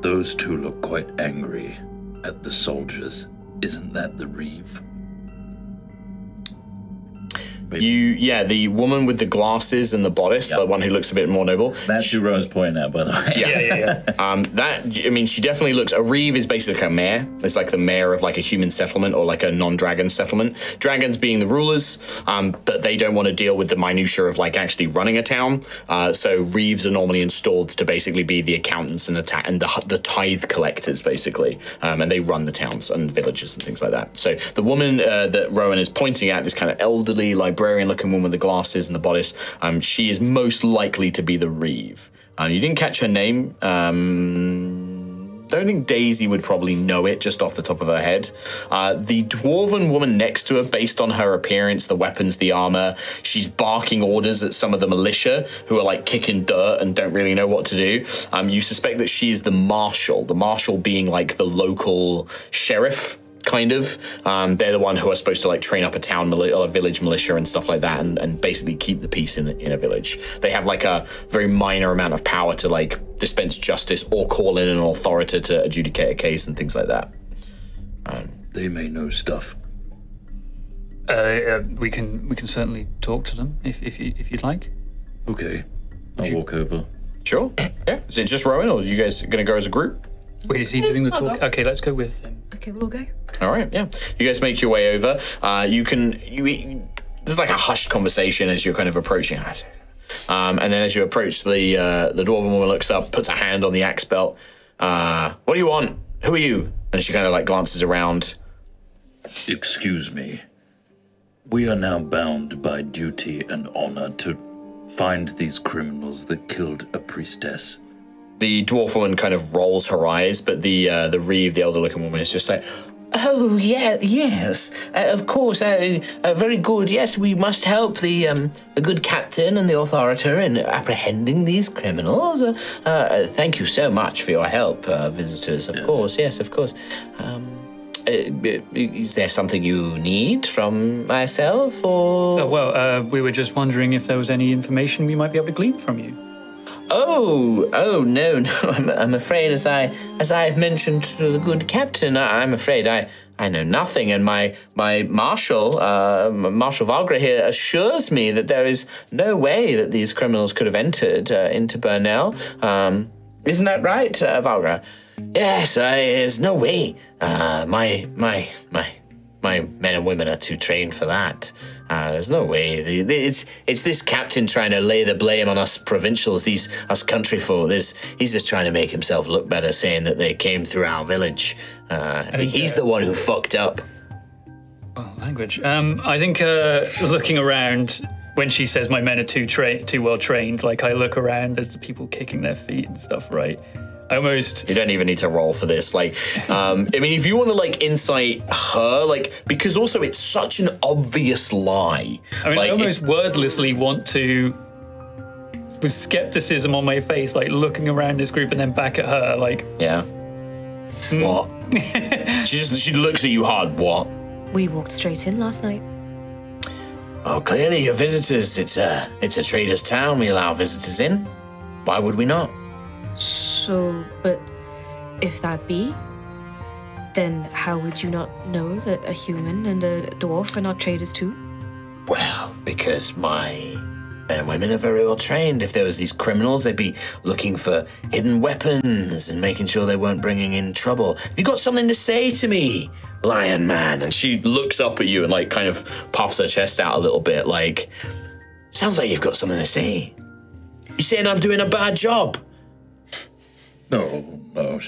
Those two look quite angry at the soldiers. Isn't that the Reeve? You, yeah, the woman with the glasses and the bodice, the one who looks a bit more noble. That's who Rowan's pointing at, by the way. (laughs) Yeah, yeah, yeah. Um, that I mean, she definitely looks. A reeve is basically like a mayor. It's like the mayor of like a human settlement or like a non-dragon settlement. Dragons being the rulers, um, but they don't want to deal with the minutia of like actually running a town. Uh, so reeves are normally installed to basically be the accountants and the ta- and the, the tithe collectors basically, um, and they run the towns and villages and things like that. So the woman uh, that Rowan is pointing at, this kind of elderly librarian-looking woman with the glasses and the bodice, um, she is most likely to be the reeve. Um, you didn't catch her name. Um, don't think Daisy would probably know it just off the top of her head. Uh, the dwarven woman next to her, based on her appearance, the weapons, the armor, she's barking orders at some of the militia who are like kicking dirt and don't really know what to do. Um, you suspect that she is the marshal, the marshal being like the local sheriff kind of. Um, they're the one who are supposed to like train up a town mili- or a village militia and stuff like that, and, and basically keep the peace in in a village. They have like a very minor amount of power to like dispense justice or call in an authority to adjudicate a case and things like that. They may know stuff. Uh, uh, we can we can certainly talk to them if if, you, if you'd like. Okay. I'll walk over. Sure. Yeah. Is it just Rowan, or are you guys gonna go as a group? Wait, is he doing the I'll talk? go. Okay, let's go with him. Okay, we'll all go. All right, yeah. You guys make your way over. Uh, you can you. There's like a hushed conversation as you're kind of approaching. Um, and then as you approach, the uh, the dwarven woman looks up, puts a hand on the axe belt. Uh, what do you want? Who are you? And she kind of like glances around. Excuse me. We are now bound by duty and honor to find these criminals that killed a priestess. The dwarf woman kind of rolls her eyes, but the uh, the reeve, the elder looking woman, is just like, Oh yeah, yes, uh, of course. Uh, uh, very good. Yes, we must help the um, the good captain and the authorita in apprehending these criminals. Uh, uh, thank you so much for your help, uh, visitors. Of course, yes, of course. Um, is there something you need from myself, or? Oh, well, uh, we were just wondering if there was any information we might be able to glean from you. Oh, oh no, (laughs) no. I'm, I'm afraid, as I as I have mentioned to the good captain, I, I'm afraid I I know nothing, and my my marshal, uh, Marshal Valgra here, assures me that there is no way that these criminals could have entered uh, into Burnell. Um, isn't that right, uh, Valgra? Yes, I, there's no way. Uh, my my my my men and women are too trained for that. Uh, there's no way. It's it's this captain trying to lay the blame on us provincials, these us country folk. There's, he's just trying to make himself look better, saying that they came through our village. Uh, he's the one who fucked up. Language. Um, I think uh, looking around when she says my men are too tra- too well trained, like I look around, there's the people kicking their feet and stuff, right? I almost You don't even need to roll for this. Like, um, I mean, if you want to like insight her, like, because also it's such an obvious lie. I mean, like, I if- almost wordlessly want to, with skepticism on my face, like looking around this group and then back at her, like, yeah. What? (laughs) she just she looks at you hard. What? We walked straight in last night. Oh, clearly you're visitors. It's a it's a trader's town. We allow visitors in. Why would we not? So, but if that be, then how would you not know that a human and a dwarf are not traders too? Well, because my men and women are very well trained. If there was these criminals, they'd be looking for hidden weapons and making sure they weren't bringing in trouble. Have you got something to say to me, Lion Man? And She looks up at you and like kind of puffs her chest out a little bit, like, sounds like you've got something to say. You saying I'm doing a bad job? No, no.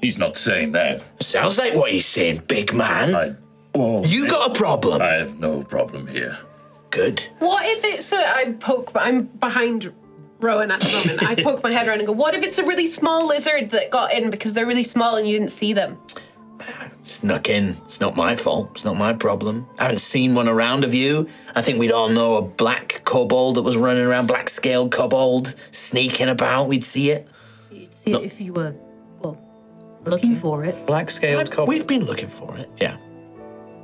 He's not saying that. Sounds like what he's saying, big man. I, well, you got a problem. I have no problem here. Good. What if it's a, I poke, I'm behind Rowan at the moment. I poke my head around and go, what if it's a really small lizard that got in because they're really small and you didn't see them? Snuck in. It's not my fault. It's not my problem. I haven't seen one around of you. I think we'd all know a black kobold that was running around, black scaled kobold, sneaking about. We'd see it. See, if you were, well, looking for it. black scaled kobold. We've been looking for it. yeah.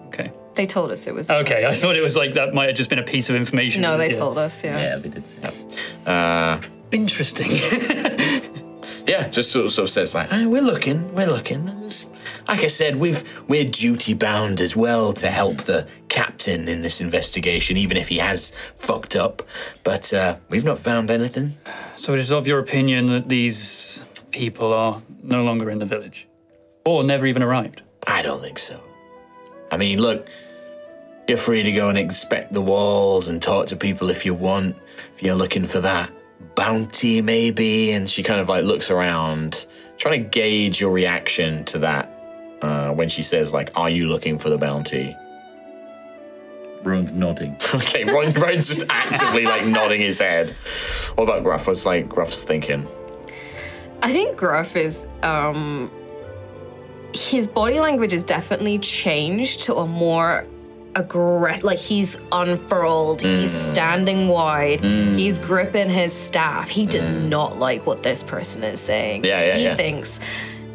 Okay. They told us it was. Okay, I thought it was like that might have just been a piece of information. No, they Yeah. told us. Yeah. Yeah, they did. say. Uh, Interesting. (laughs) yeah, just sort of, sort of says like, Uh, we're looking. We're looking. It's- like I said, we've we're duty bound as well to help the captain in this investigation, even if he has fucked up. But uh, we've not found anything. so it is of your opinion that these people are no longer in the village, or never even arrived. I don't think so. I mean, look, you're free to go and inspect the walls and talk to people if you want, if you're looking for that bounty, maybe. And and she kind of like looks around, trying to gauge your reaction to that uh, when she says like, "Are you looking for the bounty?" Rowan's nodding. (laughs) okay, Ron, Ron's just actively like nodding his head. What about Gruff? What's like Gruff's thinking? I think Gruff is um his body language has definitely changed to a more aggressive like he's unfurled, he's mm. standing wide, mm. he's gripping his staff. He does mm. not like what this person is saying. Yeah, yeah, he yeah. thinks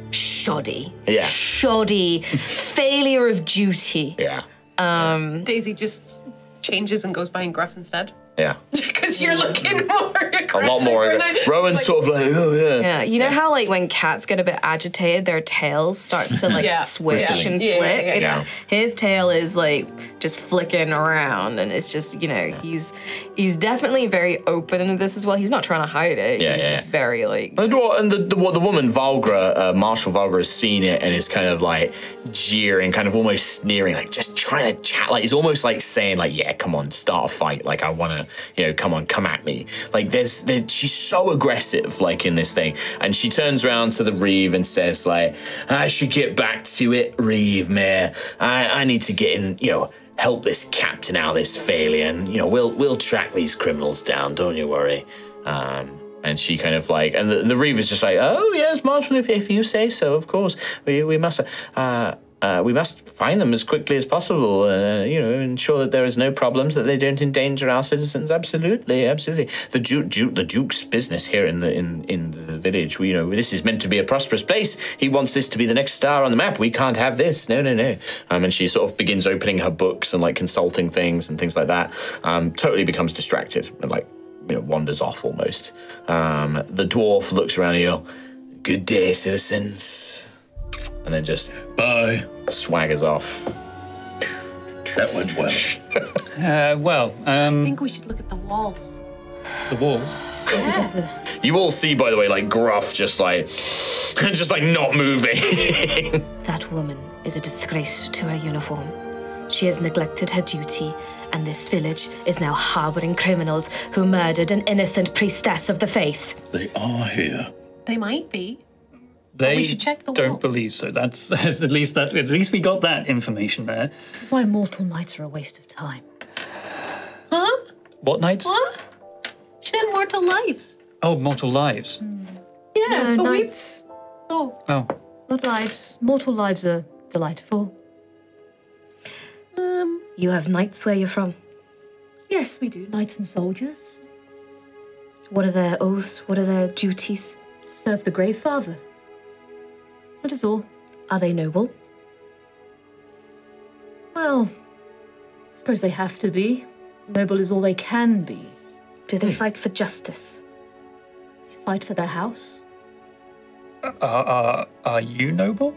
shoddy. Yeah. Shoddy. (laughs) failure of duty. Yeah, um, Daisy just changes and goes by behind Gruff instead. Yeah. (laughs) Because you're looking mm-hmm. more (laughs) aggressive. A lot more. when (laughs) Rowan's like- sort of like, oh yeah. Yeah, you know how like when cats get a bit agitated, their tails start to like Yeah. swish Bristling. and Yeah, yeah, flick. yeah, It's, yeah. His tail is like just flicking around, and it's just you know he's he's definitely very open into this as well. He's not trying to hide it. Yeah, he's yeah, just very like The dwar- and the, the the woman Valgra, uh, Marshall Valgra, has seen it and is kind of like jeering, kind of almost sneering, like just trying to chat. Like he's almost like saying, like, "Yeah, come on, start a fight. Like I want to, you know, come on, come at me." Like there's, there's, she's so aggressive, like in this thing, and she turns around to the Reeve and says, like, "I should get back to it, Reeve, Mayor. I, I need to get in, you know." Help this captain out this and you know we'll we'll track these criminals down. Don't you worry. Um, and she kind of like, and the, the Reeve is just like, oh yes, Marshal, if, if you say so, of course, we we must, uh, uh, we must find them as quickly as possible. Uh, you know, ensure that there is no problems, that they don't endanger our citizens. Absolutely, absolutely. The Duke, Duke the Duke's business here in the in in the village. We, you know, this is meant to be a prosperous place. He wants this to be the next star on the map. We can't have this. No, no, no. Um, and she sort of begins opening her books and like consulting things and things like that. Um, totally becomes distracted and like you know, wanders off almost. Um, the dwarf looks around and you go, Good day, citizens. And then just Bye. swaggers off. That went well. (laughs) Uh, well, I um, think we should look at the walls. the walls. (laughs) You all see, by the way, like Gruff just like, (laughs) just like not moving. That woman is a disgrace to her uniform. She has neglected her duty, and this village is now harboring criminals who murdered an innocent priestess of the faith. They are here. They might be. They we should check the don't wall. believe so. (laughs) That's at least that. At least we got that information there. Why mortal knights are a waste of time. Huh? What nights? What? She said mortal lives. Oh, mortal lives. Yeah, No, but we. Oh, Oh, not lives. Mortal lives are delightful. um, You have knights where you're from. Yes, we do. Knights and soldiers What are their oaths? What are their duties? serve the Grey Father. That is all. Are they noble? Well, suppose they have to be. Noble is all they can be. Do they fight for justice? They fight for their house. uh, uh, are you noble?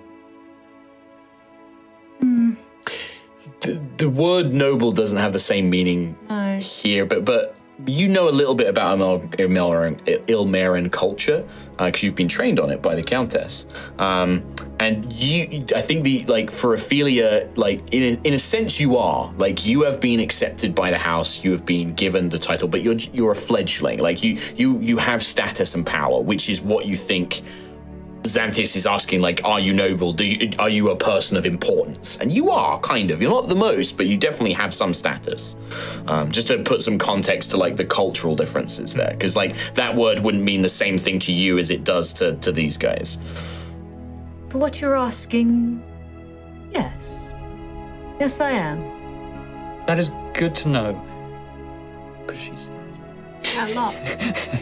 The, the word noble doesn't have the same meaning No. here, but but you know a little bit about Ilmeran culture because you've been trained on it by the Countess. Um, and you, I think the like for Ophelia, like in a, in a sense, you are like you have been accepted by the house. You have been given the title, but you're you're a fledgling. Like you you you have status and power, which is what you think Xanthias is asking, like, are you noble? Do you, are you a person of importance? And you are, kind of. You're not the most, but you definitely have some status. Um, just to put some context to like the cultural differences there, because like that word wouldn't mean the same thing to you as it does to to these guys. For what you're asking, yes. Yes, I am. That is good to know. Because she's. a lot.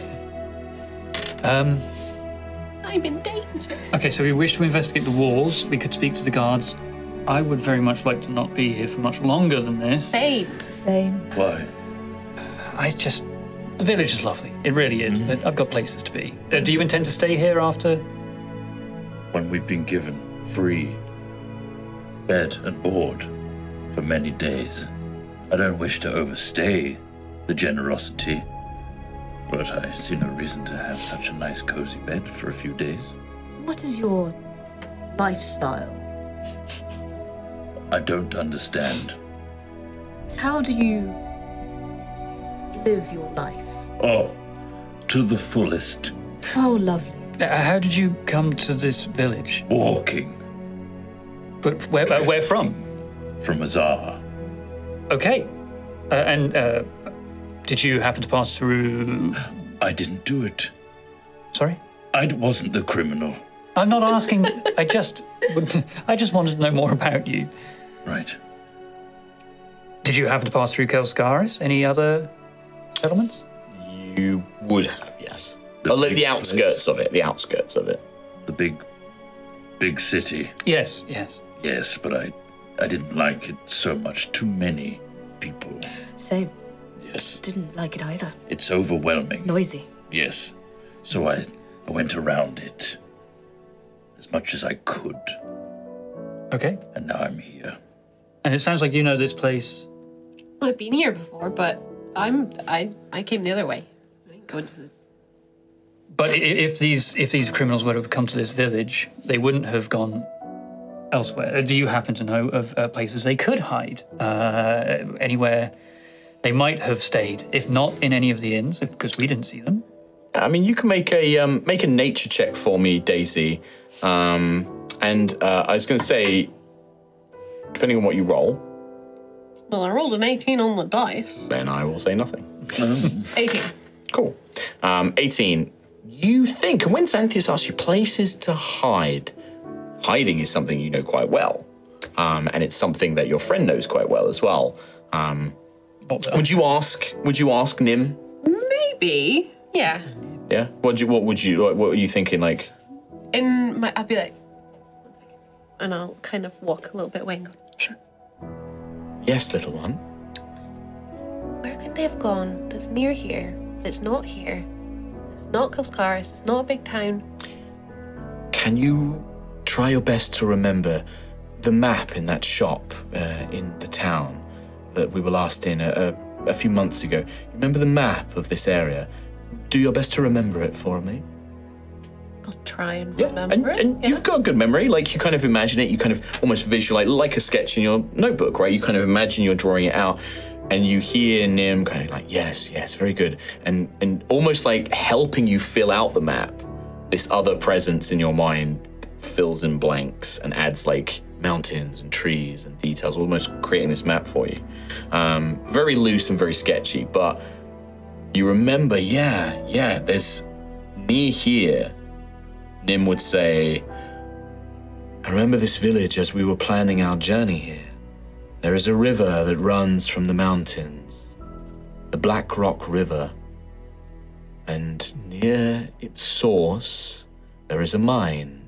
(laughs) Um. I'm in danger. Okay, so we wish to investigate the walls. We could speak to the guards. I would very much like to not be here for much longer than this. Same. Same. Why? I just. The village is lovely. It really is. but I've got places to be. Uh, do you intend to stay here after? When we've been given free bed and board for many days. I don't wish to overstay the generosity, but I see no reason to have such a nice cozy bed for a few days. What is your lifestyle? I don't understand. How do you live your life? Oh, to the fullest. Oh, lovely. Uh, how did you come to this village? Walking But where, uh, where from? from Azar. Okay. Uh, and uh, did you happen to pass through? I didn't do it. Sorry, I wasn't the criminal. I'm not asking. I just, (laughs) I just wanted to know more about you. Right. Did you happen to pass through Kelskaris? Any other settlements? You would have, yes. The Oh, the outskirts of it. The outskirts of it. The big, big city. Yes, yes. Yes, but I, I didn't like it so much. Too many people. Same. Yes. Didn't like it either. It's overwhelming. Noisy. Yes. So I, I went around it as much as I could, Okay. and now I'm here. And it sounds like you know this place. I've been here before, but I'm I I came the other way. I didn't go to the But i- if these if these criminals were to have come to this village, they wouldn't have gone elsewhere. Uh, Do you happen to know of uh, places they could hide? Uh, anywhere they might have stayed, if not in any of the inns, because we didn't see them. I mean, you can make a um, make a nature check for me, Daisy. Um, and uh, I was going to say, depending on what you roll, Well, I rolled an 18 on the dice. then I will say nothing. (laughs) 18. Cool. Um, 18. You think, and when Xanthias asks you places to hide, hiding is something you know quite well. Um, and it's something that your friend knows quite well as well. Um, Not that- would you ask? Would you ask Nim? Maybe. Yeah. Yeah. What do you? What would you? What, what were you thinking? Like, In my, I'd be like, one second. And I'll kind of walk a little bit away and go, "Nim, yes, little one. where could they have gone that's near here? But it's not here. It's not Kelskaris. It's not a big town. Can you try your best to remember the map in that shop uh, in the town that we were last in a, a, a few months ago? Remember the map of this area? Do your best to remember it for me. I'll try and Yeah, remember. and, it, and yeah. you've got a good memory. Like you kind of imagine it. You kind of almost visualize, like a sketch in your notebook, right? You kind of imagine you're drawing it out, and you hear Nim kind of like, "Yes, yes, very good," and and almost like helping you fill out the map. This other presence in your mind fills in blanks and adds like mountains and trees and details, almost creating this map for you. Um, very loose and very sketchy, but you remember, yeah, yeah. There's near here. Nim would say, I remember this village as we were planning our journey here. There is a river that runs from the mountains, the Black Rock River. And near its source, there is a mine.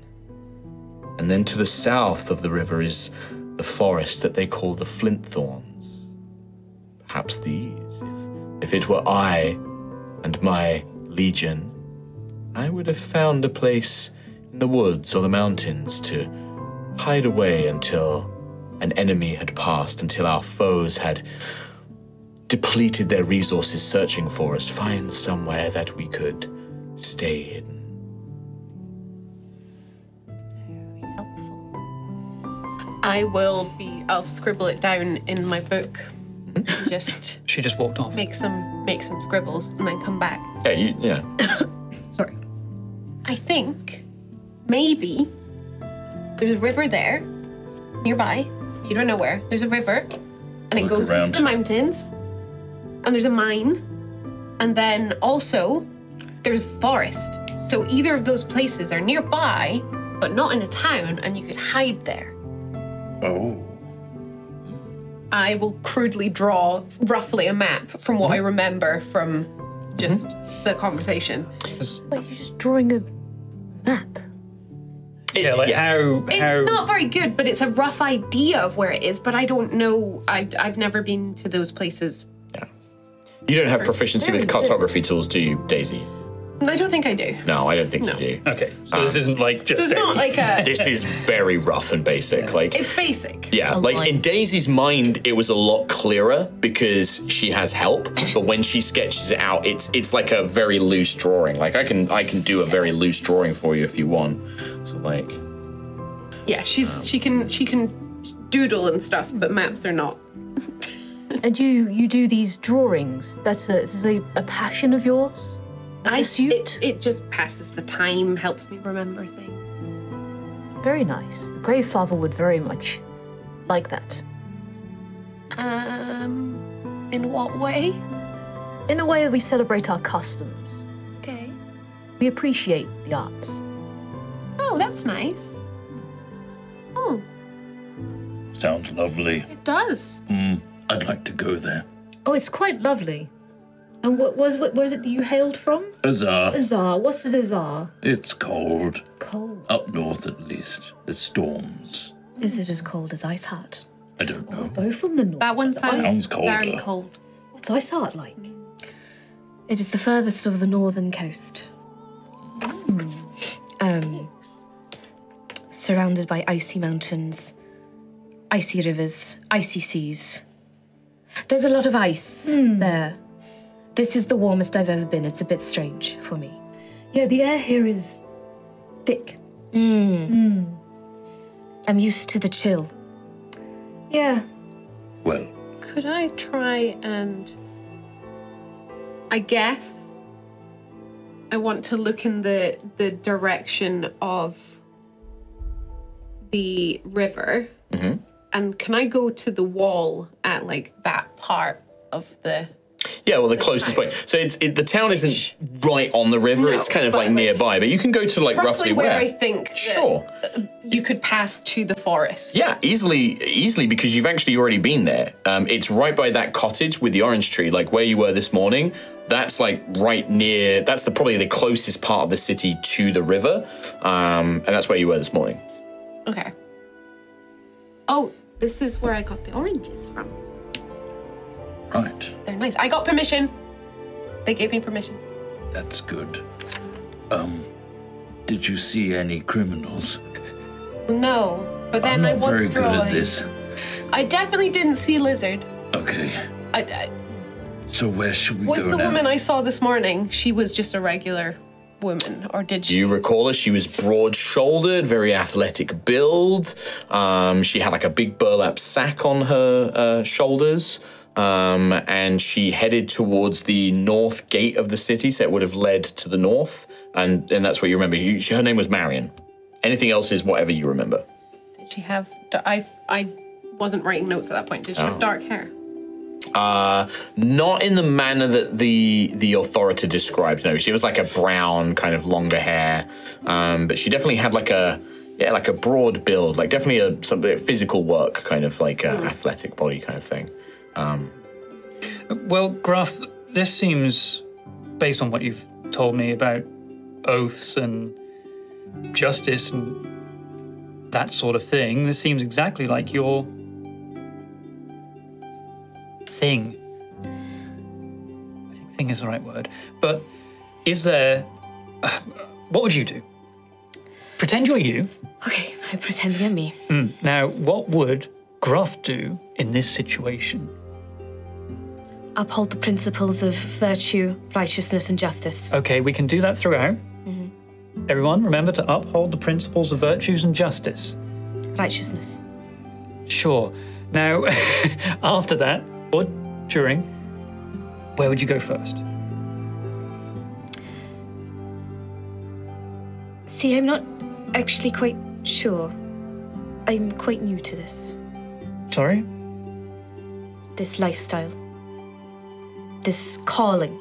And then to the south of the river is the forest that they call the Flint Thorns. Perhaps these, if, if it were I and my legion, I would have found a place in the woods or the mountains to hide away until an enemy had passed, until our foes had depleted their resources searching for us, find somewhere that we could stay hidden. I will be. I'll scribble it down in my book. Mm-hmm. Just She just walked off. make some make some scribbles and then come back. Yeah, you, yeah. (coughs) Sorry. I think maybe there's a river there nearby. You don't know where. There's a river, and it Look goes around. into the mountains. And there's a mine, and then also there's forest. So either of those places are nearby, but not in a town, and you could hide there. Oh. I will crudely draw roughly a map from what I mm-hmm. remember from just mm-hmm. the conversation. Wait, you're just drawing a map. Yeah, like how It's how not very good, but it's a rough idea of where it is. But I don't know. I've, I've never been to those places. Yeah. You don't have proficiency with cartography tools, do you, Daisy? I don't think I do. No, I don't think No. you do. Okay, so um, this isn't like just So it's not like a. This is very rough and basic. Like It's basic. Yeah, like in Daisy's mind, it was a lot clearer because she has help. But when she sketches it out, it's it's like a very loose drawing. Like I can I can do a very loose drawing for you if you want. So like, Yeah, she's um, she can she can doodle and stuff, but maps are not. And you you do these drawings. That's a, this is a, a passion of yours. A I pursuit. it, it just passes the time, helps me remember things. Very nice. The Gravefather would very much like that. Um, in what way? In a way, we celebrate our customs. Okay. We appreciate the arts. Oh, that's nice. Oh, Sounds lovely. it does. I'd like to go there. Oh, it's quite lovely. And what was what was it that you hailed from? Azar. Azar. What's the Azar? It's cold. Cold. Up north, at least. There's storms. Is it as cold as Ice Heart? I don't know. Both from the north. That one sounds, Sounds colder. very cold. What's Ice Heart like? It is the furthest of the northern coast. Um, surrounded by icy mountains, icy rivers, icy seas. There's a lot of ice there. This is the warmest I've ever been. It's a bit strange for me. Yeah, the air here is thick. Mm. Mm. I'm used to the chill. Yeah. Well, Could I try and. I guess. I want to look in the the direction of the river. Mm-hmm. And can I go to the wall at like that part of the. Yeah, well, the closest point. So it's it, the town isn't right on the river. No, it's kind of but like like- nearby, but you can go to like roughly, where, where. I think Sure. you could pass to the forest. Yeah, easily, easily because you've actually already been there. Um, it's right by that cottage with the orange tree, like where you were this morning. That's like right near. That's the probably the closest part of the city to the river, um, and that's where you were this morning. Okay. Oh, this is where I got the oranges from. Right. They're nice. I got permission. They gave me permission. That's good. Um, did you see any criminals? No, but then I'm I not was very drawing. good at this. I definitely didn't see lizard. Okay. I, I, So where should we go? was go the now? woman I saw this morning? She was just a regular woman, or did Do you recall her? She was broad shouldered, very athletic build. Um, she had like a big burlap sack on her uh, shoulders. Um, and she headed towards the north gate of the city, so it would have led to the north. And, and that's what you remember. You, her name was Marion. Anything else is whatever you remember. Did she have? I I wasn't writing notes at that point. Did she Oh. have dark hair? Uh, not in the manner that the the authorita described. No, she was like a brown, kind of longer hair, um, but she definitely had like a yeah, like a broad build, like definitely a some a physical work kind of like a athletic body kind of thing. Um, Well, Gruff, this seems, based on what you've told me about oaths and justice and that sort of thing, this seems exactly like your thing. I think thing is the right word. But is there. (sighs) What would you do? Pretend you're you. Okay, I'm pretending I'm me. Now, what would Gruff do in this situation? Uphold the principles of virtue, righteousness, and justice. Okay, we can do that throughout. Mm-hmm. Everyone, remember to uphold the principles of virtues and justice. Righteousness. Sure. Now, (laughs) after that, or during, where would you go first? See, I'm not actually quite sure. I'm quite new to this. Sorry? This lifestyle. This calling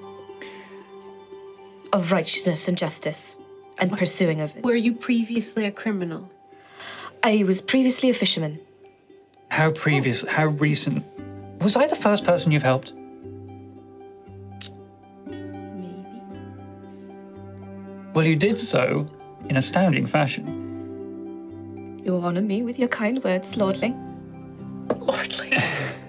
of righteousness and justice and pursuing of it. Were you previously a criminal? I was previously a fisherman. How previous, how recent? Was I the first person you've helped? Maybe. Well, you did so in astounding fashion. You honour me with your kind words, Lordling. Lordly. (laughs)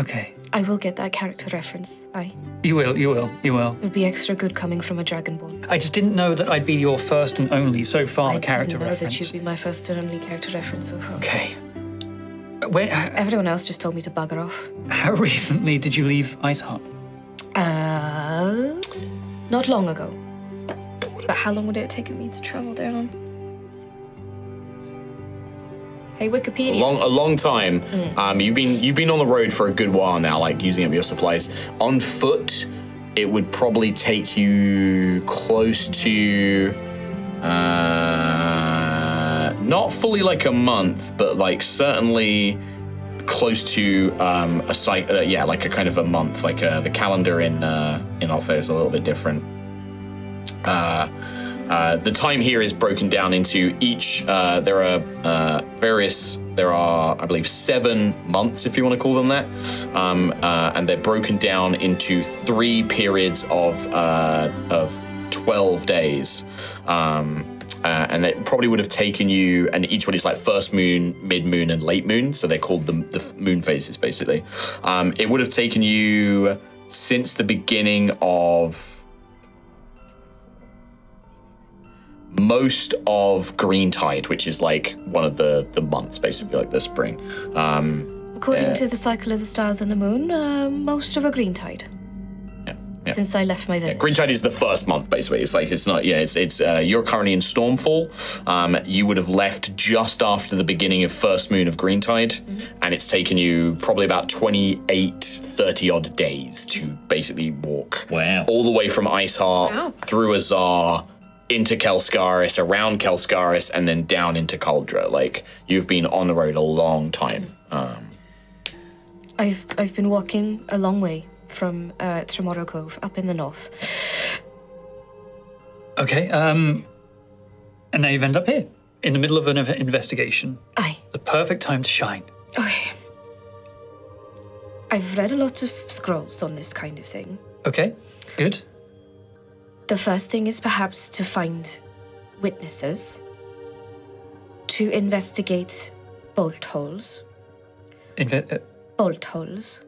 okay. I will get that character reference. I. You will, you will, you will. It would be extra good coming from a dragonborn. I just didn't know that I'd be your first and only so far character reference. I character didn't know reference. that you'd be my first and only character reference so far. Okay. Where, h- Everyone else just told me to bugger off. how (laughs) recently did you leave Ice Heart? Uh, not long ago. But how long would it have taken me to travel down? Hey, a Wikipedia. long, a long time. Um, you've been you've been on the road for a good while now, like using up your supplies. On foot, it would probably take you close to uh, not fully like a month, but like certainly close to um, a site. Uh, yeah, like a kind of a month. Like uh, the calendar in uh, in Altheya is a little bit different. Uh, uh, the time here is broken down into each. Uh, there are uh, various. There are, I believe, seven months, if you want to call them that, um, uh, and they're broken down into three periods of uh, of twelve days. Um, uh, and it probably would have taken you, and each one is like first moon, mid moon, and late moon. So they're called the, the moon phases, basically. Um, it would have taken you since the beginning of most of green tide which is like one of the the months basically like the spring um According to the cycle of the stars and the moon, uh, most of a green tide. yeah, yeah. Since I left my village. green tide is the first month basically it's like it's not yeah it's it's uh, you're currently in stormfall um you would have left just after the beginning of first moon of green tide and it's taken you probably about 28 30 odd days to basically walk Wow. all the way from Ice Heart Wow. through Azar into Kelskaris, around Kelskaris, and then down into Cauldra. Like you've been on the road a long time. Um, I've I've been walking a long way from uh, Tremoro Cove up in the north. Okay, um, and now you've ended up here, in the middle of an investigation. Aye. The perfect time to shine. Okay. I've read a lot of scrolls on this kind of thing. Okay, good. The first thing is perhaps to find witnesses, to investigate bolt holes. Inve- uh, Bolt holes.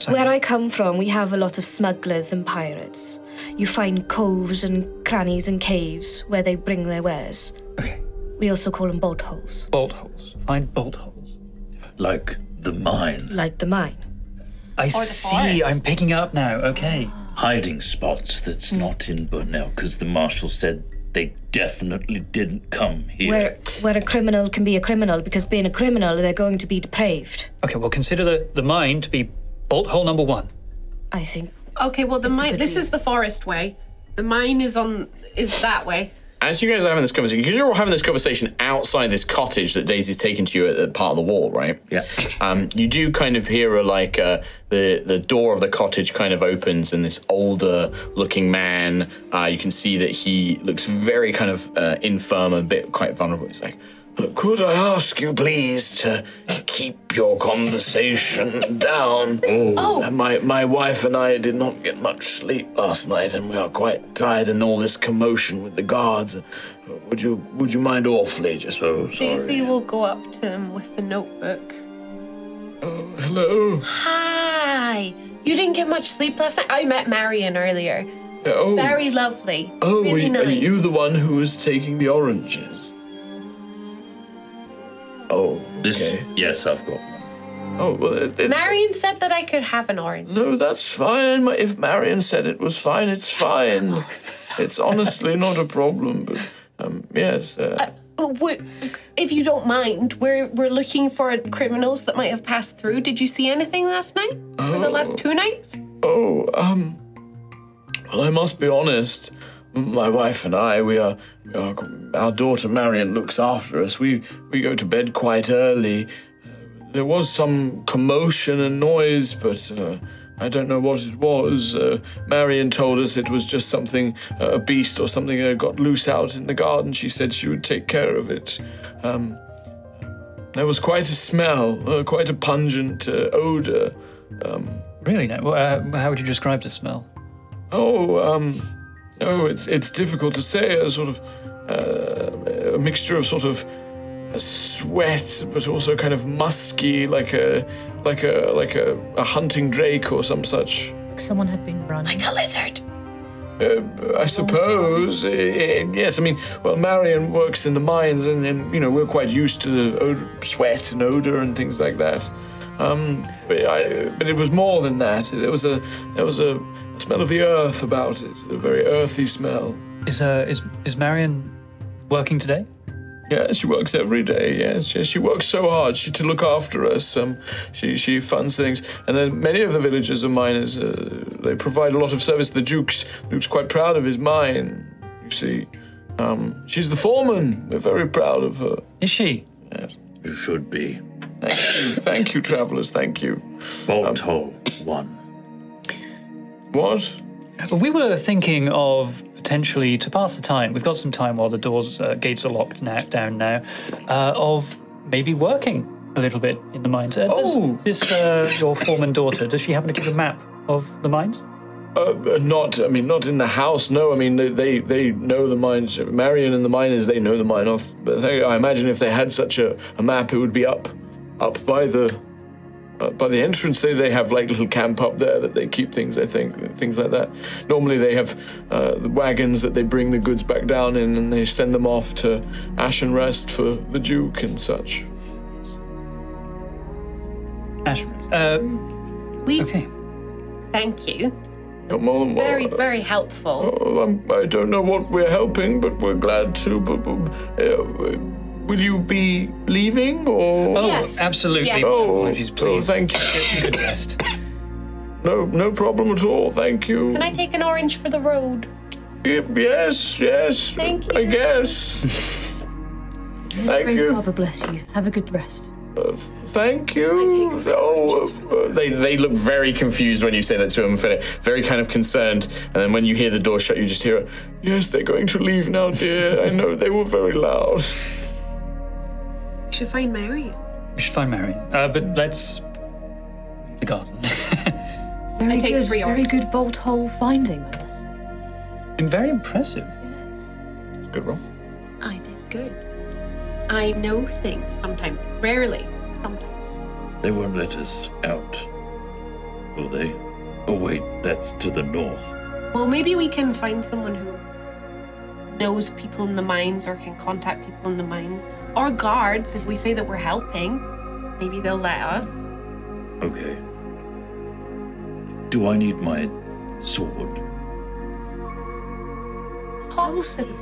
sorry. Where I come from, we have a lot of smugglers and pirates. You find coves and crannies and caves where they bring their wares. Okay, We also call them bolt holes, bolt holes. Find bolt holes. Like the mine. like the mine. I see. forest. I'm picking up now. Okay. Hiding spots that's mm. not in Burnell because the marshal said they definitely didn't come here. Where where a criminal can be a criminal because being a criminal they're going to be depraved. Okay, well, consider the, the mine to be bolt hole number one. I think. Okay, well the That's a mine. good This view. is the forest way. The mine is on is that way. As you guys are having this conversation, because you're all having this conversation outside this cottage that Daisy's taken to you at the part of the wall, right? Yeah. Um, you do kind of hear a like uh, the the door of the cottage kind of opens, and this older looking man. Uh, you can see that he looks very kind of uh, infirm, a bit quite vulnerable. He's like, "Uh, "Could I ask you, please, to keep your conversation down? Oh, my my wife and I did not get much sleep last night, and we are quite tired, and all this commotion with the guards. Uh, Would you would you mind awfully? Just so sorry. Daisy will go up to them with the notebook. Oh, hello. Hi. You didn't get much sleep last night. I met Marion earlier. Oh. Very lovely. Oh, really are, nice. are you the one who was taking the oranges? Oh, This, okay. yes, I've got one. Oh, well, it, it- Marion said that I could have an orange. no, that's fine. My- If Marion said it was fine, it's fine. It's honestly not a problem, but um, yes. Uh, Oh, what, if you don't mind, we're we're looking for criminals that might have passed through. Did you see anything last night? Or the last two nights? oh, um, well, I must be honest. My wife and I, we are, we are, our daughter Marion looks after us. We we go to bed quite early. Uh, there was some commotion and noise, but uh, I don't know what it was. Uh, Marion told us it was just something, uh, a beast or something uh, got loose out in the garden. She said she would take care of it. Um, there was quite a smell, uh, quite a pungent uh, odor. Really? No. Uh, how would you describe the smell? Oh, um, oh, it's it's difficult to say. A sort of uh, a mixture of sort of a sweat, but also kind of musky, like a like a like a, a hunting drake or some such. Someone had been running. Like a lizard. Uh, I suppose. Uh, uh, yes, I mean, well, Marion works in the mines, and, and you know we're quite used to the odor, sweat and odor and things like that. Um, but, I, but it was more than that. There was a there was a smell of the earth about it, a very earthy smell. Is uh is is Marion working today? Yeah, she works every day. Yes, yes, she works so hard she, to look after us. Um, she she funds things, and then many of the villagers are miners. Uh, they provide a lot of service. The duke's Duke's quite proud of his mine. You see, um, she's the foreman. We're very proud of her. Is she? Yes. You should be. Thank you, thank you, travellers. Thank you. Bolt hole one. What? Well, we were thinking of potentially to pass the time. We've got some time while the doors uh, gates are locked now, down now. Uh, of maybe working a little bit in the mines. Uh, Oh. this uh, your foreman daughter? Does she happen to keep a map of the mines? Uh, not, I mean, not in the house. No, I mean they, they, they know the mines. Marion and the miners, they know the mine off. But they, I imagine if they had such a, a map, it would be up, up by the, uh, by the entrance. They, they have like little camp up there that they keep things. I think things like that. Normally they have uh, the wagons that they bring the goods back down in, and they send them off to Ashen Rest for the Duke and such. Asher. Uh, We okay. thank you. You're more than Very, wel- very helpful. Oh, I'm, I don't know what we're helping, but we're glad to. But, but, uh, will you be leaving or? Oh, Yes. absolutely. Yes. Oh, Apologies, oh, please. thank you. Get some good rest. No, no problem at all. Thank you. Can I take an orange for the road? Y- Yes, yes. Thank you. I you. guess. Thank Great you. Father bless you. Have a good rest. Uh, Thank you. Oh, uh, they they look very confused when you say that to them, Philip. Very kind of concerned. And then when you hear the door shut, you just hear, "Yes, they're going to leave now, dear. I know they were very loud." We should find Marion. We should find Marion. Uh, but let's the garden. (laughs) Very take good, three very good bolt hole finding, I must say. and very impressive. Yes. Good roll. I did good. I know things sometimes. Rarely. Sometimes. They won't let us out, will they? Oh, wait, that's to the north. Well, maybe we can find someone who knows people in the mines or can contact people in the mines. Or guards, if we say that we're helping. Maybe they'll let us. Okay. Do I need my sword. Possibly.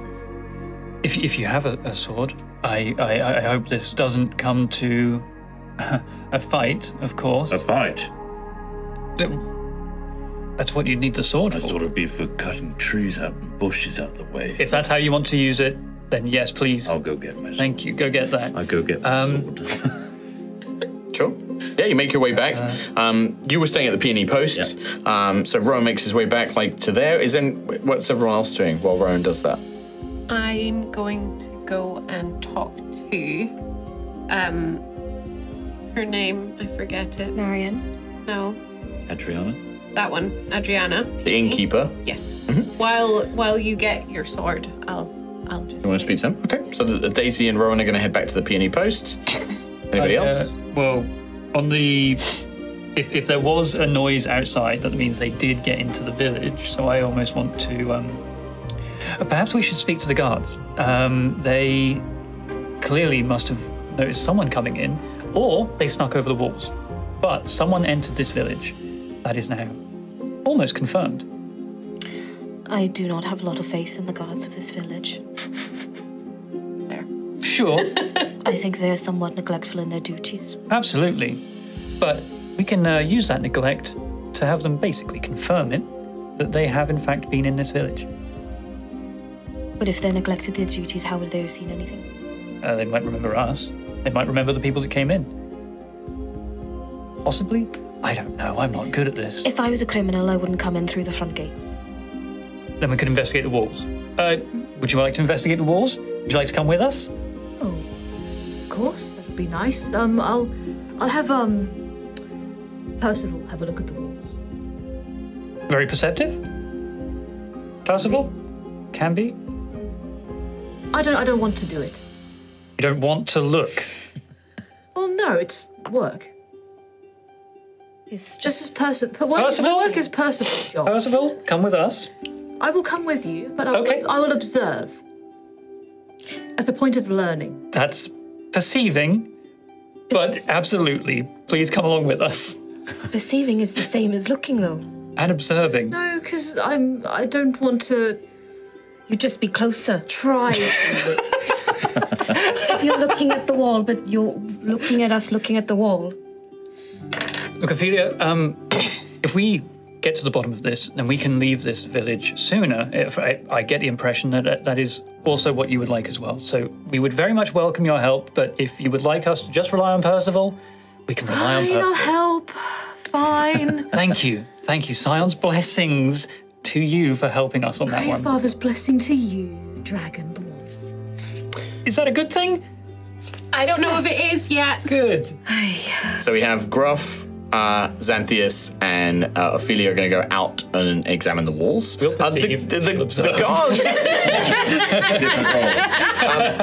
If, if you have a, a sword, I, I, I hope this doesn't come to (laughs) a fight, of course. A fight. That's what you'd need the sword I for. thought it'd be for cutting trees out and bushes out of the way. If that's how you want to use it, then yes, please. I'll go get my sword. Thank you. Go get that. I'll go get my Um, sword. (laughs) Sure. Yeah, you make your way back. Um, you were staying at the Peony Post, um, so Rowan makes his way back, like to there. Is then what's everyone else doing while Rowan does that? I'm going to go and talk to um her name, I forget it. Marion. No. Adriana? That one. Adriana. The innkeeper. Yes. While while you get your sword, I'll I'll just You want to speak to him? Okay. So the, the Daisy and Rowan are going to head back to the Peony Post. (coughs) Anybody I, uh, else? well, on the if if there was a noise outside, that means they did get into the village. So I almost want to. Um, uh, perhaps we should speak to the guards. Um, they clearly must have noticed someone coming in, or they snuck over the walls. But someone entered this village. That is now almost confirmed. I do not have a lot of faith in the guards of this village. (laughs) Sure, (laughs) I think they are somewhat neglectful in their duties. absolutely. But we can uh, use that neglect to have them basically confirm it that they have in fact been in this village. But if they neglected their duties, how would they have seen anything? Uh, they might remember us. They might remember the people that came in. Possibly? I don't know. I'm not good at this. If I was a criminal, I wouldn't come in through the front gate. Then we could investigate the walls. Uh, would you like to investigate the walls? Would you like to come with us? Oh, of course, that would be nice. Um, I'll, I'll have um, Percival have a look at the walls. Very perceptive? Percival? Can be? I don't, I don't want to do it. You don't want to look. Well, no, it's work. It's This is just Percival. What Percival? work is Percival's job. Percival, come with us. I will come with you, but I, Okay. will, I will observe as a point of learning. That's perceiving, but absolutely. Please come along with us. perceiving is the same as looking, though. And observing. No, because I'm. I don't want to You'd just be closer. try. (laughs) If you're looking at the wall, but you're looking at us looking at the wall. Look, Ophelia, um, if we get to the bottom of this, then we can leave this village sooner. If I, I get the impression that that- that is also what you would like as well. So we would very much welcome your help, but if you would like us to just rely on Percival, we can rely on Fine, I'll Percival. help. Fine. (laughs) Thank you. Thank you. Scion's blessings to you for helping us on that Pray one. Father's blessing to you, Dragonborn. Is that a good thing? I don't know if it is yet. Good. So we have Gruff, uh, Xanthias, and uh, Ophelia are going to go out and examine the walls. We'll Uh, the, perceive, the, the, the observe. guards, (laughs) Different roles.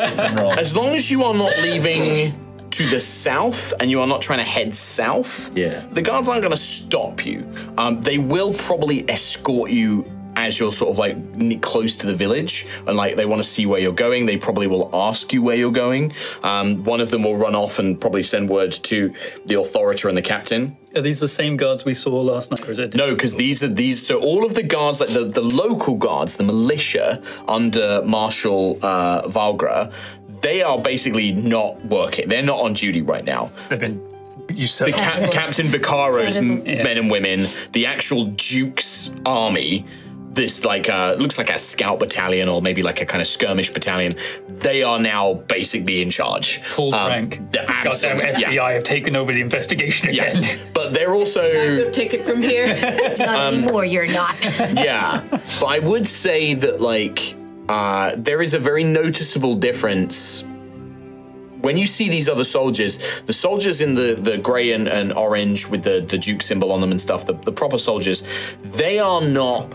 Different as long as you are not leaving to the south and you are not trying to head south, Yeah. the guards aren't going to stop you. Um, they will probably escort you as you're sort of like close to the village and like they want to see where you're going. They probably will ask you where you're going. Um, one of them will run off and probably send word to the authorita and the captain. Are these the same guards we saw last night, or is it? No, because these are these. So all of the guards, like the, the local guards, the militia under Marshal uh, Valgra, they are basically not working. They're not on duty right now. They've been you said. The ca- Captain Vicaro's m- Incredible. men and women, the actual Duke's army, this like uh, looks like a scout battalion or maybe like a kind of skirmish battalion. They are now basically in charge. Full Um, rank. the Goddamn absolute- FBI yeah. have taken over the investigation again. Yeah, (laughs) but they're also Take it from here. (laughs) Not anymore, you're not. (laughs) yeah, but I would say that like uh, there is a very noticeable difference when you see these other soldiers. The soldiers in the the grey and, and orange with the the Duke symbol on them and stuff. The, the proper soldiers, they are not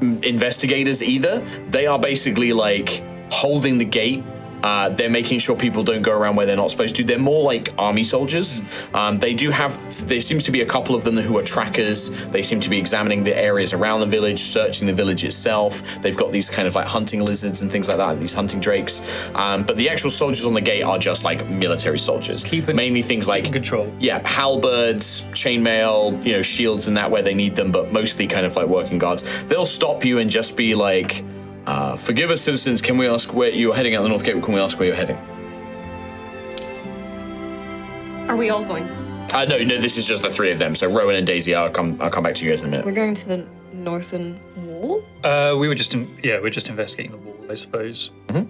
investigators either. They are basically like holding the gate Uh, they're making sure people don't go around where they're not supposed to. They're more like army soldiers. Um, they do have. There seems to be a couple of them who are trackers. They seem to be examining the areas around the village, searching the village itself. They've got these kind of like hunting lizards and things like that. These hunting drakes. Um, but the actual soldiers on the gate are just like military soldiers. Keeping- mainly things like control. yeah, halberds, chainmail, you know, shields and that where they need them, but mostly kind of like working guards. They'll stop you and just be like, uh, "Forgive us, citizens. Can we ask where you're heading out the North Gate? Can we ask where you're heading?" Are we all going? Uh, no, no, this is just the three of them. So Rowan and Daisy, I'll come. I'll come back to you guys in a minute. We're going to the northern wall. Uh, we were just in, yeah, we're just investigating the wall, I suppose. So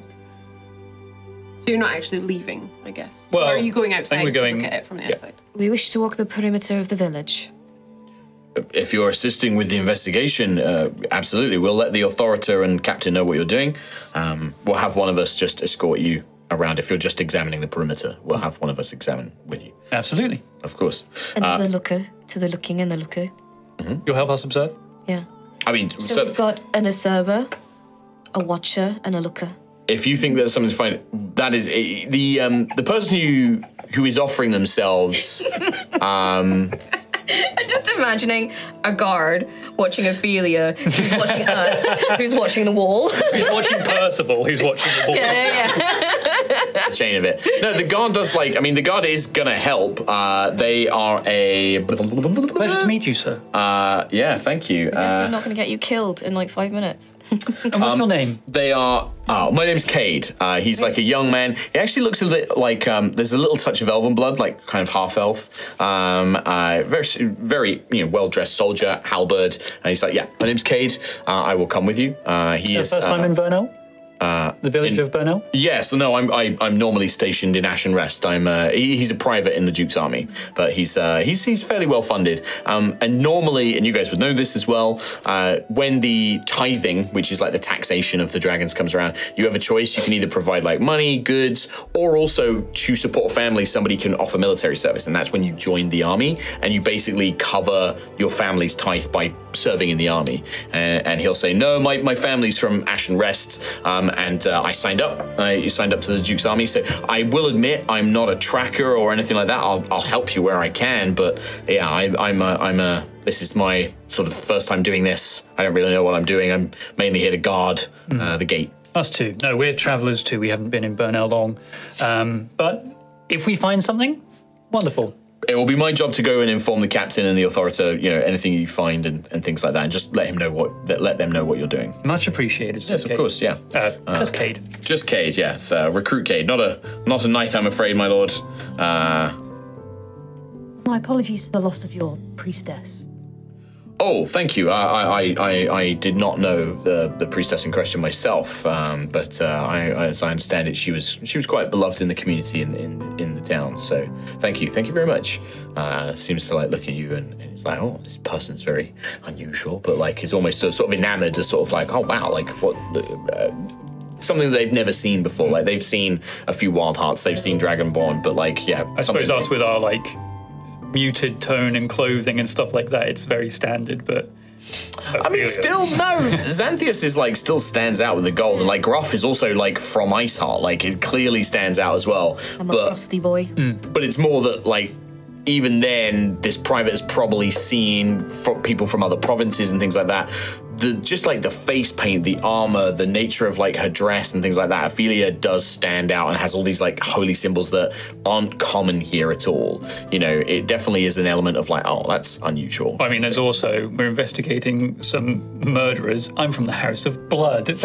you're not actually leaving, I guess. Well, or are you going outside? I think we're going- to look at it from the outside? We wish to walk the perimeter of the village. If you're assisting with the investigation, uh, absolutely, we'll let the authorita and captain know what you're doing. Um, we'll have one of us just escort you around. If you're just examining the perimeter, we'll have one of us examine with you. Absolutely. Of course. And the looker, to the looking and the looker. You'll help us observe? Yeah. I mean, So, so, we've got an observer, a watcher, and a looker. if you think that something's fine, that is eh, the um, the person who who is offering themselves. (laughs) I'm (laughs) just imagining a guard watching Ophelia, who's watching (laughs) us, who's watching the wall. He's watching Percival, who's watching the wall. yeah, yeah. Chain of it. No, the guard does like. I mean, the guard is gonna help. Uh, they are a. Pleasure to meet you, sir. Uh, yeah, thank you. Definitely Uh, not going to get you killed in like five minutes. (laughs) and what's your name? they are. Oh, my name's Cade. Uh, he's like a young man. He actually looks a bit like um, there's a little touch of elven blood, like kind of half elf. Um, uh, very, very you know, well dressed soldier, halberd. And he's like, yeah, my name's Cade. Uh, I will come with you. Uh, he is. first uh, time in Burnell? the village in- of Burnell? Yes, no, I'm I, I'm normally stationed in Ashen Rest. I'm uh, he, he's a private in the Duke's army, but he's uh, he's he's fairly well funded. Um, and normally, and you guys would know this as well, uh, when the tithing, which is like the taxation of the dragons, comes around, you have a choice. You can either provide like money, goods, or also to support a family, somebody can offer military service, and that's when you join the army and you basically cover your family's tithe by serving in the army. And, and he'll say, no, my, my family's from Ashen Rest, um, and uh, I signed up. I you signed up to the Duke's army. So I will admit I'm not a tracker or anything like that. I'll, I'll help you where I can, but yeah, I, I'm a, I'm a. This is my sort of first time doing this. I don't really know what I'm doing. I'm mainly here to guard uh, the gate. Us too. No, we're travellers too. We haven't been in Burnell long. Um, but if we find something, wonderful. It will be my job to go and inform the captain and the authorita, you know, anything you find and, and things like that, and just let him know what let them know what you're doing. Much appreciated. Yes, of course, yeah. Uh, just Cade. Just Cade, yes. Uh, recruit Cade, not a not a knight, I'm afraid, my lord. Uh, My apologies for the loss of your priestess. Oh, thank you. I I, I, I did not know the, the priestess in question myself, um, but uh, I, as I understand it, she was she was quite beloved in the community in, in, in the town. So thank you, thank you very much. Uh, seems to like look at you and, and it's like, oh, this person's very unusual, but like is almost sort of enamored, as sort of like, oh wow, like what. Uh, Something they've never seen before. Like they've seen a few Wild Hearts, they've seen Dragonborn, but like yeah, I suppose us with our like muted tone and clothing and stuff like that, it's very standard. But I mean, still no. (laughs) Xanthias is like still stands out with the gold, and like Gruff is also like from Iceheart. Like it clearly stands out as well. I'm a but frosty boy. Hmm. but it's more that like even then, this private has probably seen fro- people from other provinces and things like that. The just like the face paint, the armor, the nature of like her dress and things like that. Ophelia does stand out and has all these like holy symbols that aren't common here at all. You know, it definitely is an element of like, oh, that's unusual. I mean, there's also we're investigating some murderers. I'm from the House of Blood. (laughs)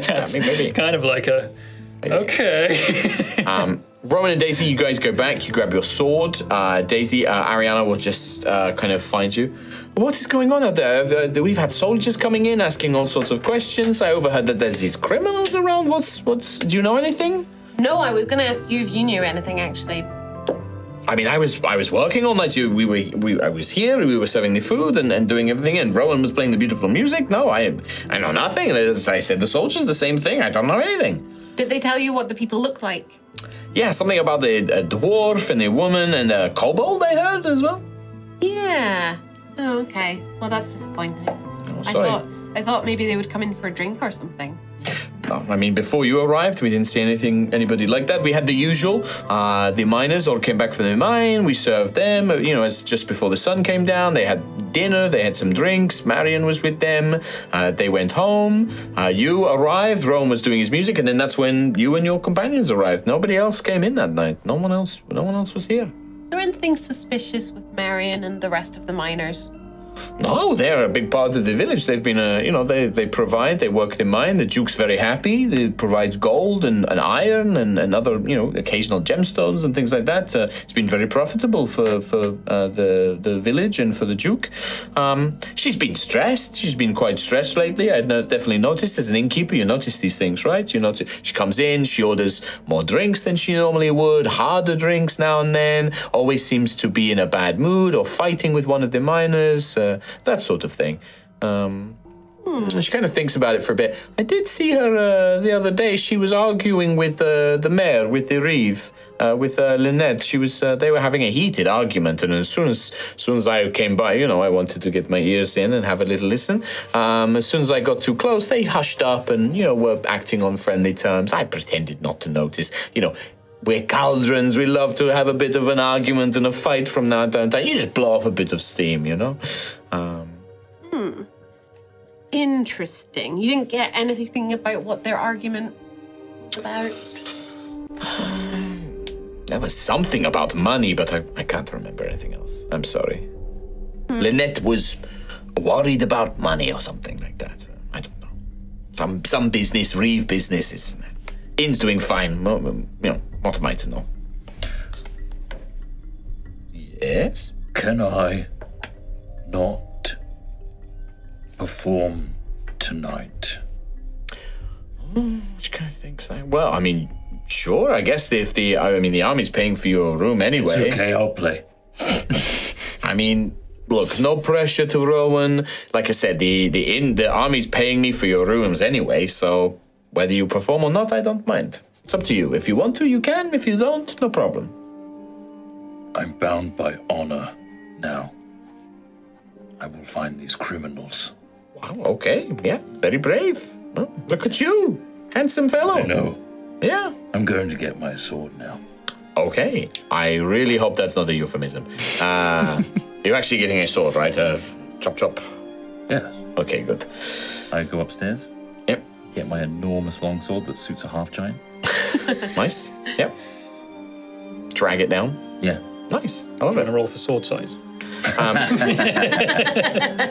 That's mean, maybe. kind of like a okay. (laughs) Um, Rowan and Daisy, you guys go back. You grab your sword. Uh, Daisy, uh, Ariana will just uh, kind of find you. What is going on out there? Uh, we've had soldiers coming in asking all sorts of questions. I overheard that there's these criminals around. What's what's? Do you know anything? No, I was gonna ask you if you knew anything actually. I mean, I was I was working all night. You, we were we, I was here. We were serving the food and, and doing everything. And Rowan was playing the beautiful music. No, I I know nothing. As I said the soldiers the same thing. I don't know anything. Did they tell you what the people look like? Yeah, something about a, a dwarf and a woman and a kobold. I heard as well. Yeah. Oh, okay. Well, that's disappointing. Oh, I thought I thought maybe they would come in for a drink or something. I mean, before you arrived, we didn't see anything, anybody like that. We had the usual. Uh, the miners all came back from the mine. We served them. uh, You know, as just before the sun came down, they had dinner. They had some drinks. Marion was with them. Uh, they went home. Uh, you arrived. Rowan was doing his music, and then that's when you and your companions arrived. Nobody else came in that night. No one else. No one else was here. Is there anything suspicious with Marion and the rest of the miners? No, they're a big part of the village. They've been, you know, they, they provide, they work the mine. The Duke's very happy. They provides gold and, and iron and, and other, you know, occasional gemstones and things like that. Uh, it's been very profitable for, for uh, the, the village and for the Duke. Um, she's been stressed. She's been quite stressed lately. Uh, definitely noticed as an innkeeper, you notice these things, right? You notice she comes in, she orders more drinks than she normally would, harder drinks now and then, always seems to be in a bad mood or fighting with one of the miners, uh, that sort of thing. Um, she kind of thinks about it for a bit. I did see her uh, the other day. She was arguing with uh, the mayor, with the Reeve, uh, with uh, Lynette. She was. Uh, they were having a heated argument, and as soon as, as soon as I came by, you know, I wanted to get my ears in and have a little listen. Um, as soon as I got too close, they hushed up and you know were acting on friendly terms. I pretended not to notice. You know. We're cauldrons. We love to have a bit of an argument and a fight from now to time. You just blow off a bit of steam, you know. Um, Interesting. You didn't get anything about what their argument was about? (sighs) There was something about money, but I, I can't remember anything else. I'm sorry. Lynette was worried about money or something like that. I don't know. Some some business, Reeve business is. Inn's doing fine. You know, what am I to know? Yes? Can I not perform tonight? Which kind of things I. Well, I mean, sure. I guess if the. I mean, the army's paying for your room anyway. It's okay, I'll play. (laughs) I mean, look, no pressure to Rowan. Like I said, the the in the army's paying me for your rooms anyway, so whether you perform or not, I don't mind. It's up to you. If you want to, you can. If you don't, no problem. I'm bound by honor now. I will find these criminals. Wow. Okay. Yeah. Very brave. Oh, look at you, handsome fellow. I know. Yeah. I'm going to get my sword now. Okay. I really hope that's not a euphemism. Uh, (laughs) you're actually getting a sword, right? Uh, chop chop. Yes. Okay. Good. I go upstairs, Yep. get my enormous longsword that suits a half giant. (laughs) Nice. Yep. Drag it down. Yeah. Nice. I love I'm it. gonna roll for sword size. (laughs)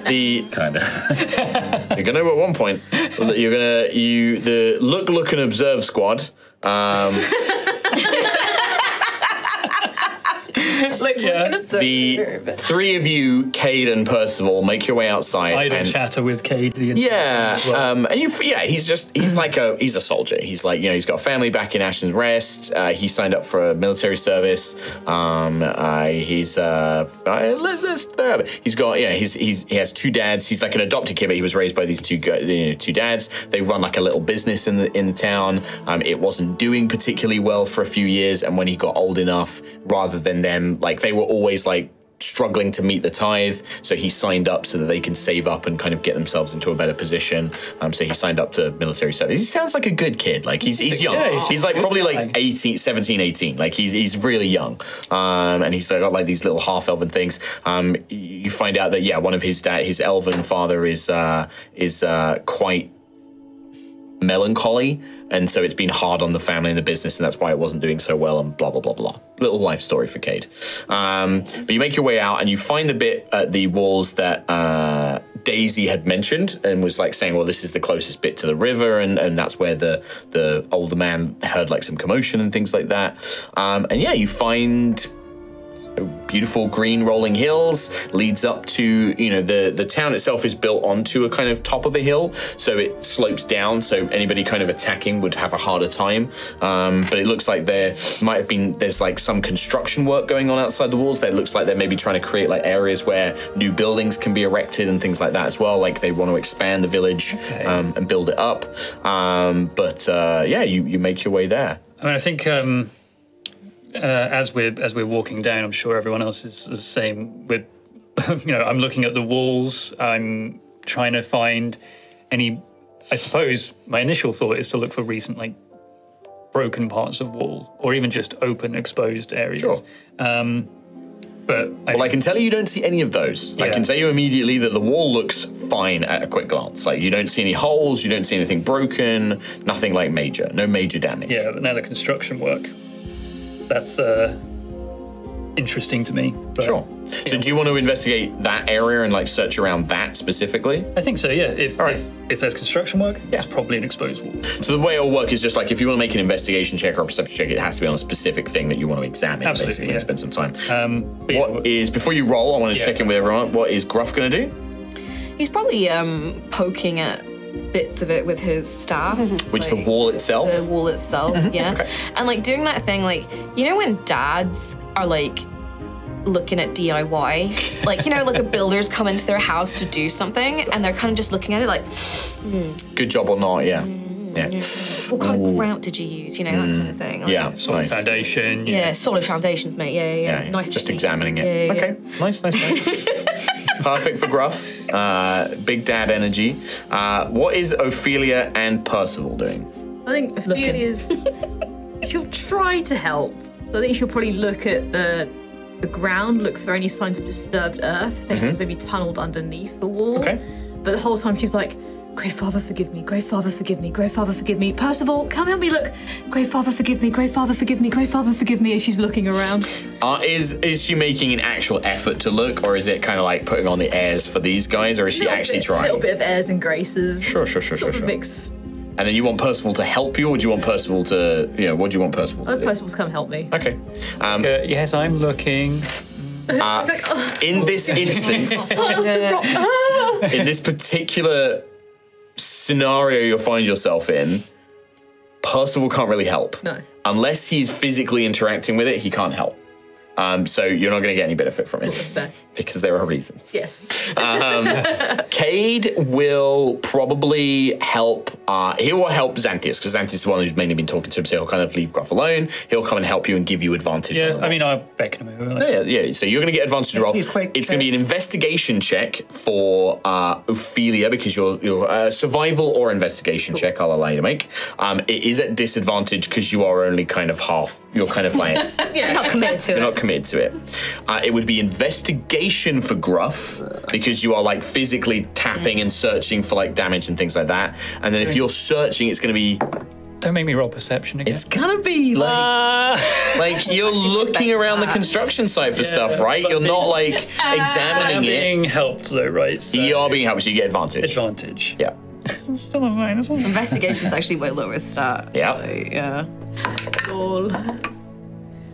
The Kind of. (laughs) You're gonna at one point. That You're gonna you the look, look, and observe squad. Um, (laughs) Like, Yeah. we can observe. the three of you, Cade and Percival, make your way outside. Idle and, chatter with Cade. The yeah, well. um, and you, yeah, he's just he's like a he's a soldier. He's like you know he's got a family back in Ashton's Rest. Uh, he signed up for a military service. Um, uh, he's uh, uh, let- let's there it. He's got yeah he's he's he has two dads. He's like an adopted kid, but he was raised by these two you know, two dads. They run like a little business in the in the town. Um, it wasn't doing particularly well for a few years, and when he got old enough, rather than them like they were always like struggling to meet the tithe, so he signed up so that they can save up and kind of get themselves into a better position. Um, so he signed up to military service. He sounds like a good kid. Like he's he's young. Yeah, he's he's like probably guy. like 18, 17, 18. Like he's he's really young. Um, and he's got like these little half elven things. Um, you find out that yeah, one of his dad, his elven father is uh, is uh, quite melancholy and so it's been hard on the family and the business and that's why it wasn't doing so well and blah blah blah blah. Little life story for Cade. Um, but you make your way out and you find the bit at the walls that uh, Daisy had mentioned and was like saying well this is the closest bit to the river and, and that's where the the older man heard like some commotion and things like that. Um, and yeah you find beautiful green rolling hills leads up to you know the the town itself is built onto a kind of top of a hill so it slopes down so anybody kind of attacking would have a harder time. Um, but it looks like there might have been there's like some construction work going on outside the walls there looks like they're maybe trying to create like areas where new buildings can be erected and things like that as well like they want to expand the village um, and build it up. Um, but uh, yeah you you make your way there. I mean, I think um, uh, as we're as we're walking down, I'm sure everyone else is the same. With (laughs) you know, I'm looking at the walls. I'm trying to find any I suppose my initial thought is to look for recent, like broken parts of wall, or even just open, exposed areas. Sure. Um, but I, Well, I can tell you, you don't see any of those. I can tell you immediately that the wall looks fine at a quick glance. Like you don't see any holes, you don't see anything broken, nothing like major, no major damage. yeah, but now the construction work. That's uh, interesting to me. But Sure. So do you want to investigate that area and like search around that specifically? I think so. Yeah. If right. if, if there's construction work, yeah. it's probably an exposed wall. So the way it'll work is just like if you want to make an investigation check or a perception check, it has to be on a specific thing that you want to examine. Absolutely, basically, yeah. and spend some time. Um, but yeah, What is before you roll? I want to Yeah. check in with everyone. What is Gruff going to do? He's probably um, poking at bits of it with his staff. (laughs) Which the wall itself? The wall itself, mm-hmm. yeah. Okay. And like doing that thing, like, you know, when dads are like looking at DIY, like, you know, like a (laughs) builder's come into their house to do something and they're kind of just looking at it like, mm. hmm. Good job or not? Yeah. Mm, Yeah. what kind of grout did you use? You know, that kind of mm. thing. Like, Yeah. solid nice. foundation. you Yeah, know, solid foundations, mate. Yeah, yeah, yeah. Yeah, nice. just technique. examining it. Yeah, yeah, yeah. okay, nice, nice, nice. (laughs) Perfect for Gruff. Uh, big dad energy. Uh, what is Ophelia and Percival doing? I think Ophelia's. she'll try to help. I think she'll probably look at the the ground, look for any signs of disturbed earth, if anyone's maybe tunneled underneath the wall. Okay. But the whole time she's like, Great Father, forgive me. Great Father, forgive me. Great Father, forgive me. Percival, come help me look. Great Father, forgive me. Great Father, forgive me. Great Father, forgive me. As she's looking around. Uh, is is she making an actual effort to look, or is it kind of like putting on the airs for these guys, or is she Little actually bit- trying? A little bit of airs and graces. Sure, sure, sure, sure, Sort of sure. mix. And then you want Percival to help you, or do you want Percival to, you know, what do you want Percival to Oh, do? Percival's come help me. Okay. Um, Uh, yes, I'm looking. (laughs) in this instance, (laughs) (laughs) in this particular scenario you'll find yourself in, Percival can't really help. No. Unless he's physically interacting with it, he can't help. Um, so you're not going to get any benefit from it That's fair. because there are reasons. Yes. (laughs) Cade will probably help. Uh, he will help Xanthias because Xanthias is the one who's mainly been talking to him. So he'll kind of leave Gruff alone. He'll come and help you and give you advantage. Yeah, the I mean, I'll beckon him over. Like, Yeah, yeah. So you're going to get advantage roll. he's quite it's going to be an investigation check for uh, Ophelia because you're, you're uh, survival or investigation check. I'll allow you to make. Um, it is at disadvantage because you are only kind of half. You're kind of like (laughs) You're not committed to you're it. not committed to it. Uh, it would be investigation for Gruff because you are like physically tapping and searching for like damage and things like that. And then if you're searching, it's going to be Don't make me roll perception again. it's gonna be like, like (laughs) you're looking around the construction site for stuff, right? You're not like (laughs) I'm examining it. being helped though, right? So You are being helped, so you get advantage. advantage. Yeah. Still a minus one. Investigation's actually way lower stat. Yeah. Like, yeah. Lol.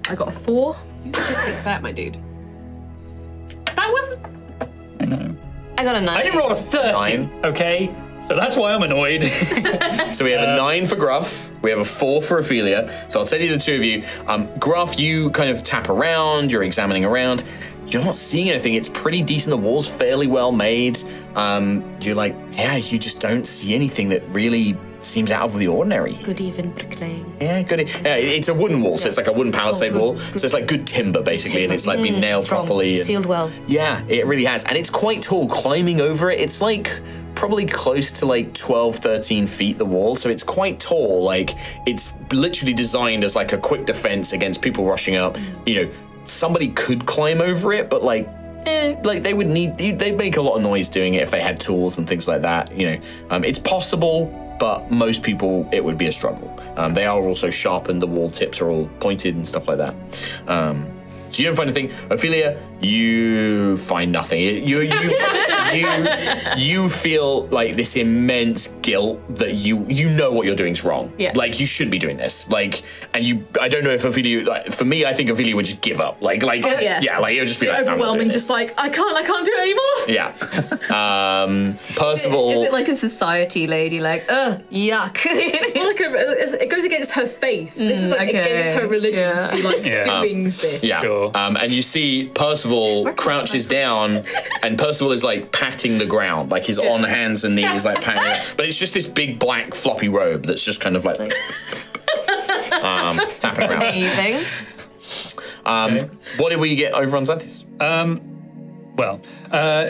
I got a four. Fix that, my dude. That was I know. I got a nine. I didn't roll a 30, Nine. okay? So that's why I'm annoyed. (laughs) So we have a nine for Gruff, we have a four for Ophelia. So I'll tell you the two of you. Um, Gruff, you kind of tap around, you're examining around. You're not seeing anything. It's pretty decent. The wall's fairly well made. Um, you're like, yeah, you just don't see anything that really seems out of the ordinary. Good even bricklaying. Yeah, good. Yeah, it's a wooden wall, so it's like a wooden palisade Oh, good- wall. good So it's like good timber, basically, and it's like been Mm, nailed strong. properly. and- Sealed well. Yeah, it really has. And it's quite tall. Climbing over it, it's like probably close to like 12, 13 feet, the wall. So it's quite tall. Like, it's literally designed as like a quick defense against people rushing up. You know, somebody could climb over it, but like, eh, like they would need, they'd make a lot of noise doing it if they had tools and things like that. You know, um, it's possible. But most people, it would be a struggle. Um, they are also sharpened. The wall tips are all pointed and stuff like that. Um, so you don't find anything. Ophelia, you find nothing. You you you you feel like this immense guilt that you you know what you're doing is wrong. Yeah. Like you should be doing this. Like and you I don't know if Ophelia like for me I think Ophelia would just give up. Like like yeah. yeah, like it would just be like I'm not doing Overwhelming, just like, I can't, I can't do it anymore. yeah. (laughs) Um, Percival. Is it like a society lady, like, ugh, yuck? Like a, it goes against her faith. this is like okay. against her religion Yeah. to be like (laughs) Yeah. doing this. Yeah. Sure. Um, and you see Percival crouches down, and Percival is like patting the ground, like he's on hands and knees, like patting it. But it's just this big black floppy robe that's just kind of like (laughs) um, tapping around. Amazing. Um, what did we get over on Xanthias? well, uh,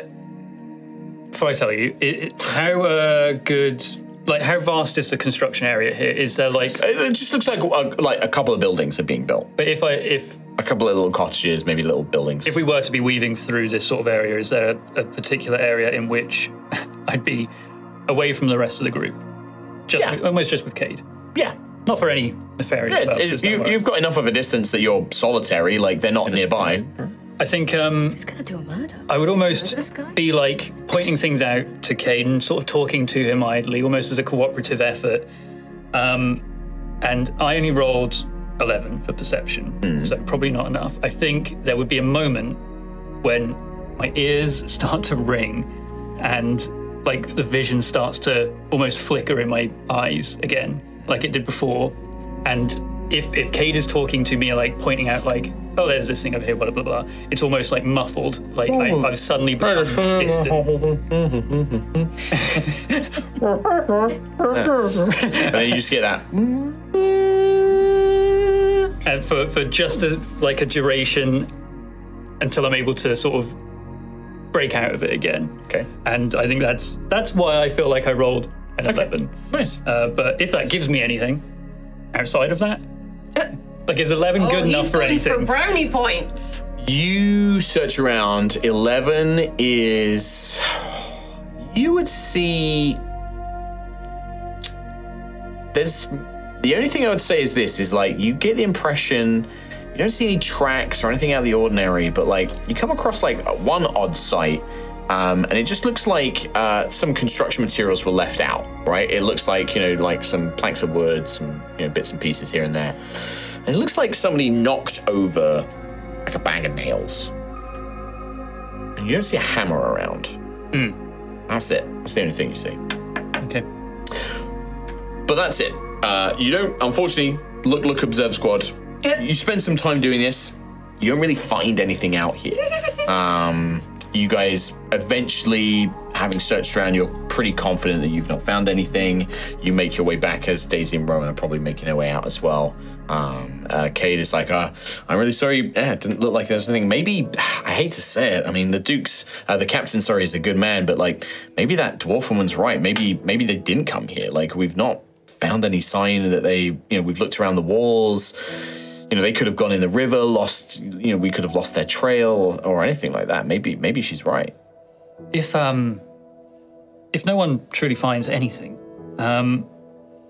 before I tell you, it, it, how uh, good like how vast is the construction area here? Is there like? It it just looks like a, like a couple of buildings are being built. But if I if A couple of little cottages, maybe little buildings. if we were to be weaving through this sort of area, is there a, a particular area in which (laughs) I'd be away from the rest of the group? Just Yeah. almost just with Cade, yeah. not for any nefarious Yeah, purposes. it- you, you've got enough of a distance that you're solitary, like they're not nearby. I think um, He's gonna do a murder. I would almost be like pointing things out to Caden, sort of talking to him idly, almost as a cooperative effort. Um, and I only rolled 11 for perception, hmm. so probably not enough. I think there would be a moment when my ears (laughs) start to ring and like the vision starts to almost flicker in my eyes again, like it did before. And if if Cade is talking to me, like pointing out, like, oh, there's this thing over here, blah blah blah, it's almost like muffled. Like I, hmm. I've suddenly become distant. (laughs) And then you just get that. (laughs) and for for just a, like a duration until I'm able to sort of break out of it again. Okay. And I think that's that's why I feel like I rolled an eleven. Nice. Uh, but if that gives me anything outside of that, like is eleven good Oh, enough he's for going anything? For brownie points. You search around. 11 is. You would see. There's. The only thing I would say is this is like, you get the impression. You don't see any tracks or anything out of the ordinary, but like, you come across like one odd site. Um, and it just looks like uh, some construction materials were left out, right? It looks like, you know, like some planks of wood, some you know, bits and pieces here and there. And it looks like somebody knocked over like a bag of nails. And you don't see a hammer around. That's it. That's the only thing you see. Okay. But that's it. Uh, you don't, unfortunately, look, look, observe squad. You spend some time doing this. You don't really find anything out here. (laughs) Um, you guys eventually, having searched around, you're pretty confident that you've not found anything. You make your way back as Daisy and Rowan are probably making their way out as well. Um, uh, Cade is like, uh, I'm really sorry. Yeah, it didn't look like there's anything. Maybe, (sighs) I hate to say it. I mean, the Duke's, uh, the captain, sorry, is a good man, but like, maybe that dwarf woman's right. Maybe, maybe they didn't come here. Like, we've not found any sign that they, you know, we've looked around the walls. You know, they could have gone in the river, lost, you know, we could have lost their trail or, or anything like that. Maybe, maybe she's right. If um, if no one truly finds anything, um,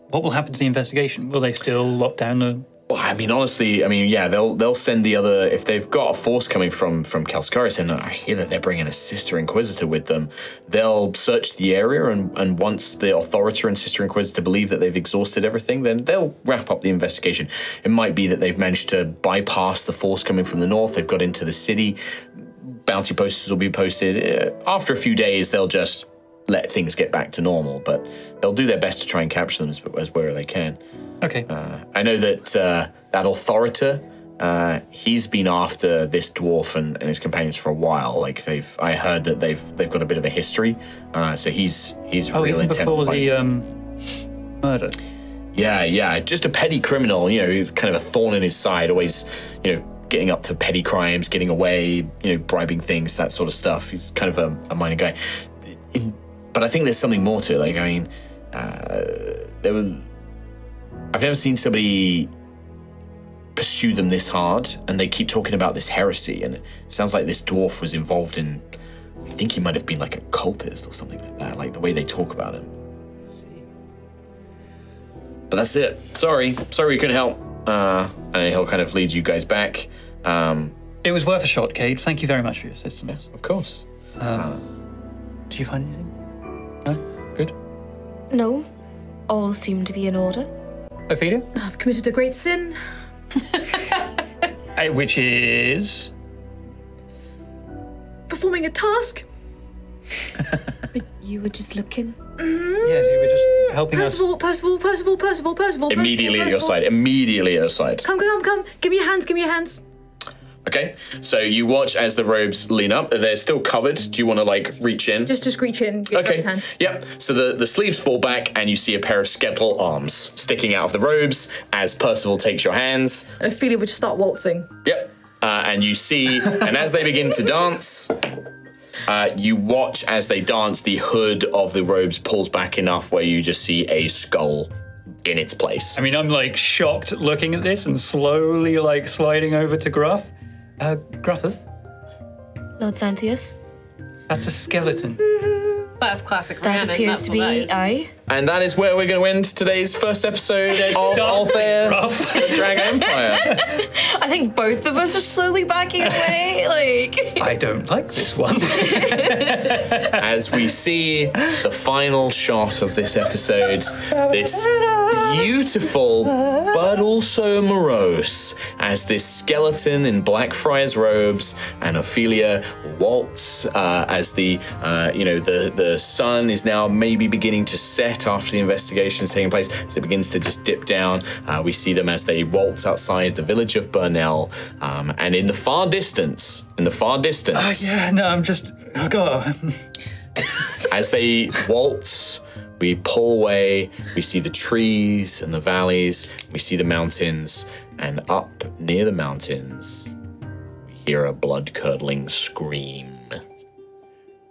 what will happen to the investigation? Will they still lock down the? I mean, honestly, I mean, yeah, they'll they'll send the other if they've got a force coming from from Kelskaris, and I hear that they're bringing a sister inquisitor with them. They'll search the area, and and once the authorita and sister inquisitor believe that they've exhausted everything, then they'll wrap up the investigation. It might be that they've managed to bypass the force coming from the north. They've got into the city. Bounty posters will be posted. Uh, After a few days, they'll just let things get back to normal, but they'll do their best to try and capture them as, as where they can. Okay. I know that uh, that authorita, uh, he's been after this dwarf and, and his companions for a while. Like they've, I heard that they've they've got a bit of a history. Uh, so he's he's oh, real even intent. before the um, murder. Yeah, yeah, just a petty criminal. You know, he's kind of a thorn in his side. Always, you know, getting up to petty crimes, getting away. You know, bribing things, that sort of stuff. He's kind of a, a minor guy. In- but I think there's something more to it. Like, I mean, uh, there were. I've never seen somebody pursue them this hard, and they keep talking about this heresy. And it sounds like this dwarf was involved in. I think he might have been like a cultist or something like that. Like the way they talk about him. But that's it. Sorry, sorry we couldn't help. Uh, and he'll kind of lead you guys back. Um, It was worth a shot, Cade. Thank you very much for your assistance. of course. Did you find anything? No. Good. No, all seem to be in order. Ophelia. I've committed a great sin. (laughs) Uh, which is Performing a task. (laughs) But you were just looking. yes, you were just helping us. Percival, Percival, Percival, Percival, Percival. Immediately at your Percival. side. Immediately at your side. Come, come, come. Give me your hands, give me your hands. Okay. So you watch as the robes lean up. They're still covered. Do you want to like reach in? Just, just reach in, give Okay. his hands. Yep. So the, the sleeves fall back, and you see a pair of skeletal arms sticking out of the robes as Percival takes your hands. And Ophelia would just start waltzing. Yep. Uh, and you see, and as they begin to dance, Uh, you watch as they dance. The hood of the robes pulls back enough where you just see a skull in its place. I mean, I'm like shocked looking at this and slowly like sliding over to Gruff. Uh, Gruffeth, Lord Xanthias, that's a skeleton. That's classic that Rhiannon, appears that's to what be is. I. And that is where we're going to end today's first episode (laughs) of Altheya, Gruff. the Dragon Empire. (laughs) I think both of us are slowly backing away. (laughs) Like, I don't like this one. as we see the final shot of this episode, this beautiful but also morose, as this skeleton in Blackfriars robes and Ophelia waltz uh, as the uh, you know the the sun is now maybe beginning to set after the investigation is taking place. As it begins to just dip down, uh, we see them as they waltz outside the village of Burnell, um, and in the far distance, in the far distance. yeah, no, I'm just. Oh god. (laughs) As they waltz, we pull away, we see the trees and the valleys, we see the mountains, and up near the mountains, we hear a blood curdling scream.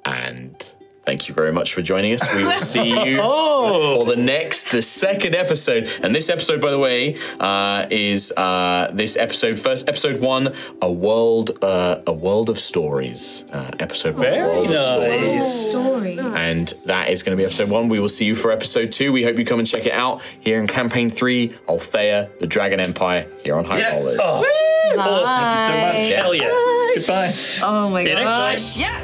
And thank you very much for joining us. We will see (laughs) you for the next, the second episode. And this episode, by the way, uh, is uh, this episode, first episode one, a world, uh, a world of stories. Uh, episode one, Very world of stories. nice. story. And that is going to be episode one. We will see you for episode two. We hope you come and check it out here in campaign three, Altheya, the Dragon Empire, here on High Rollers. Oh, awesome. Thank you so much. Hell yeah. Goodbye. Oh my See you next time. gosh. Yes.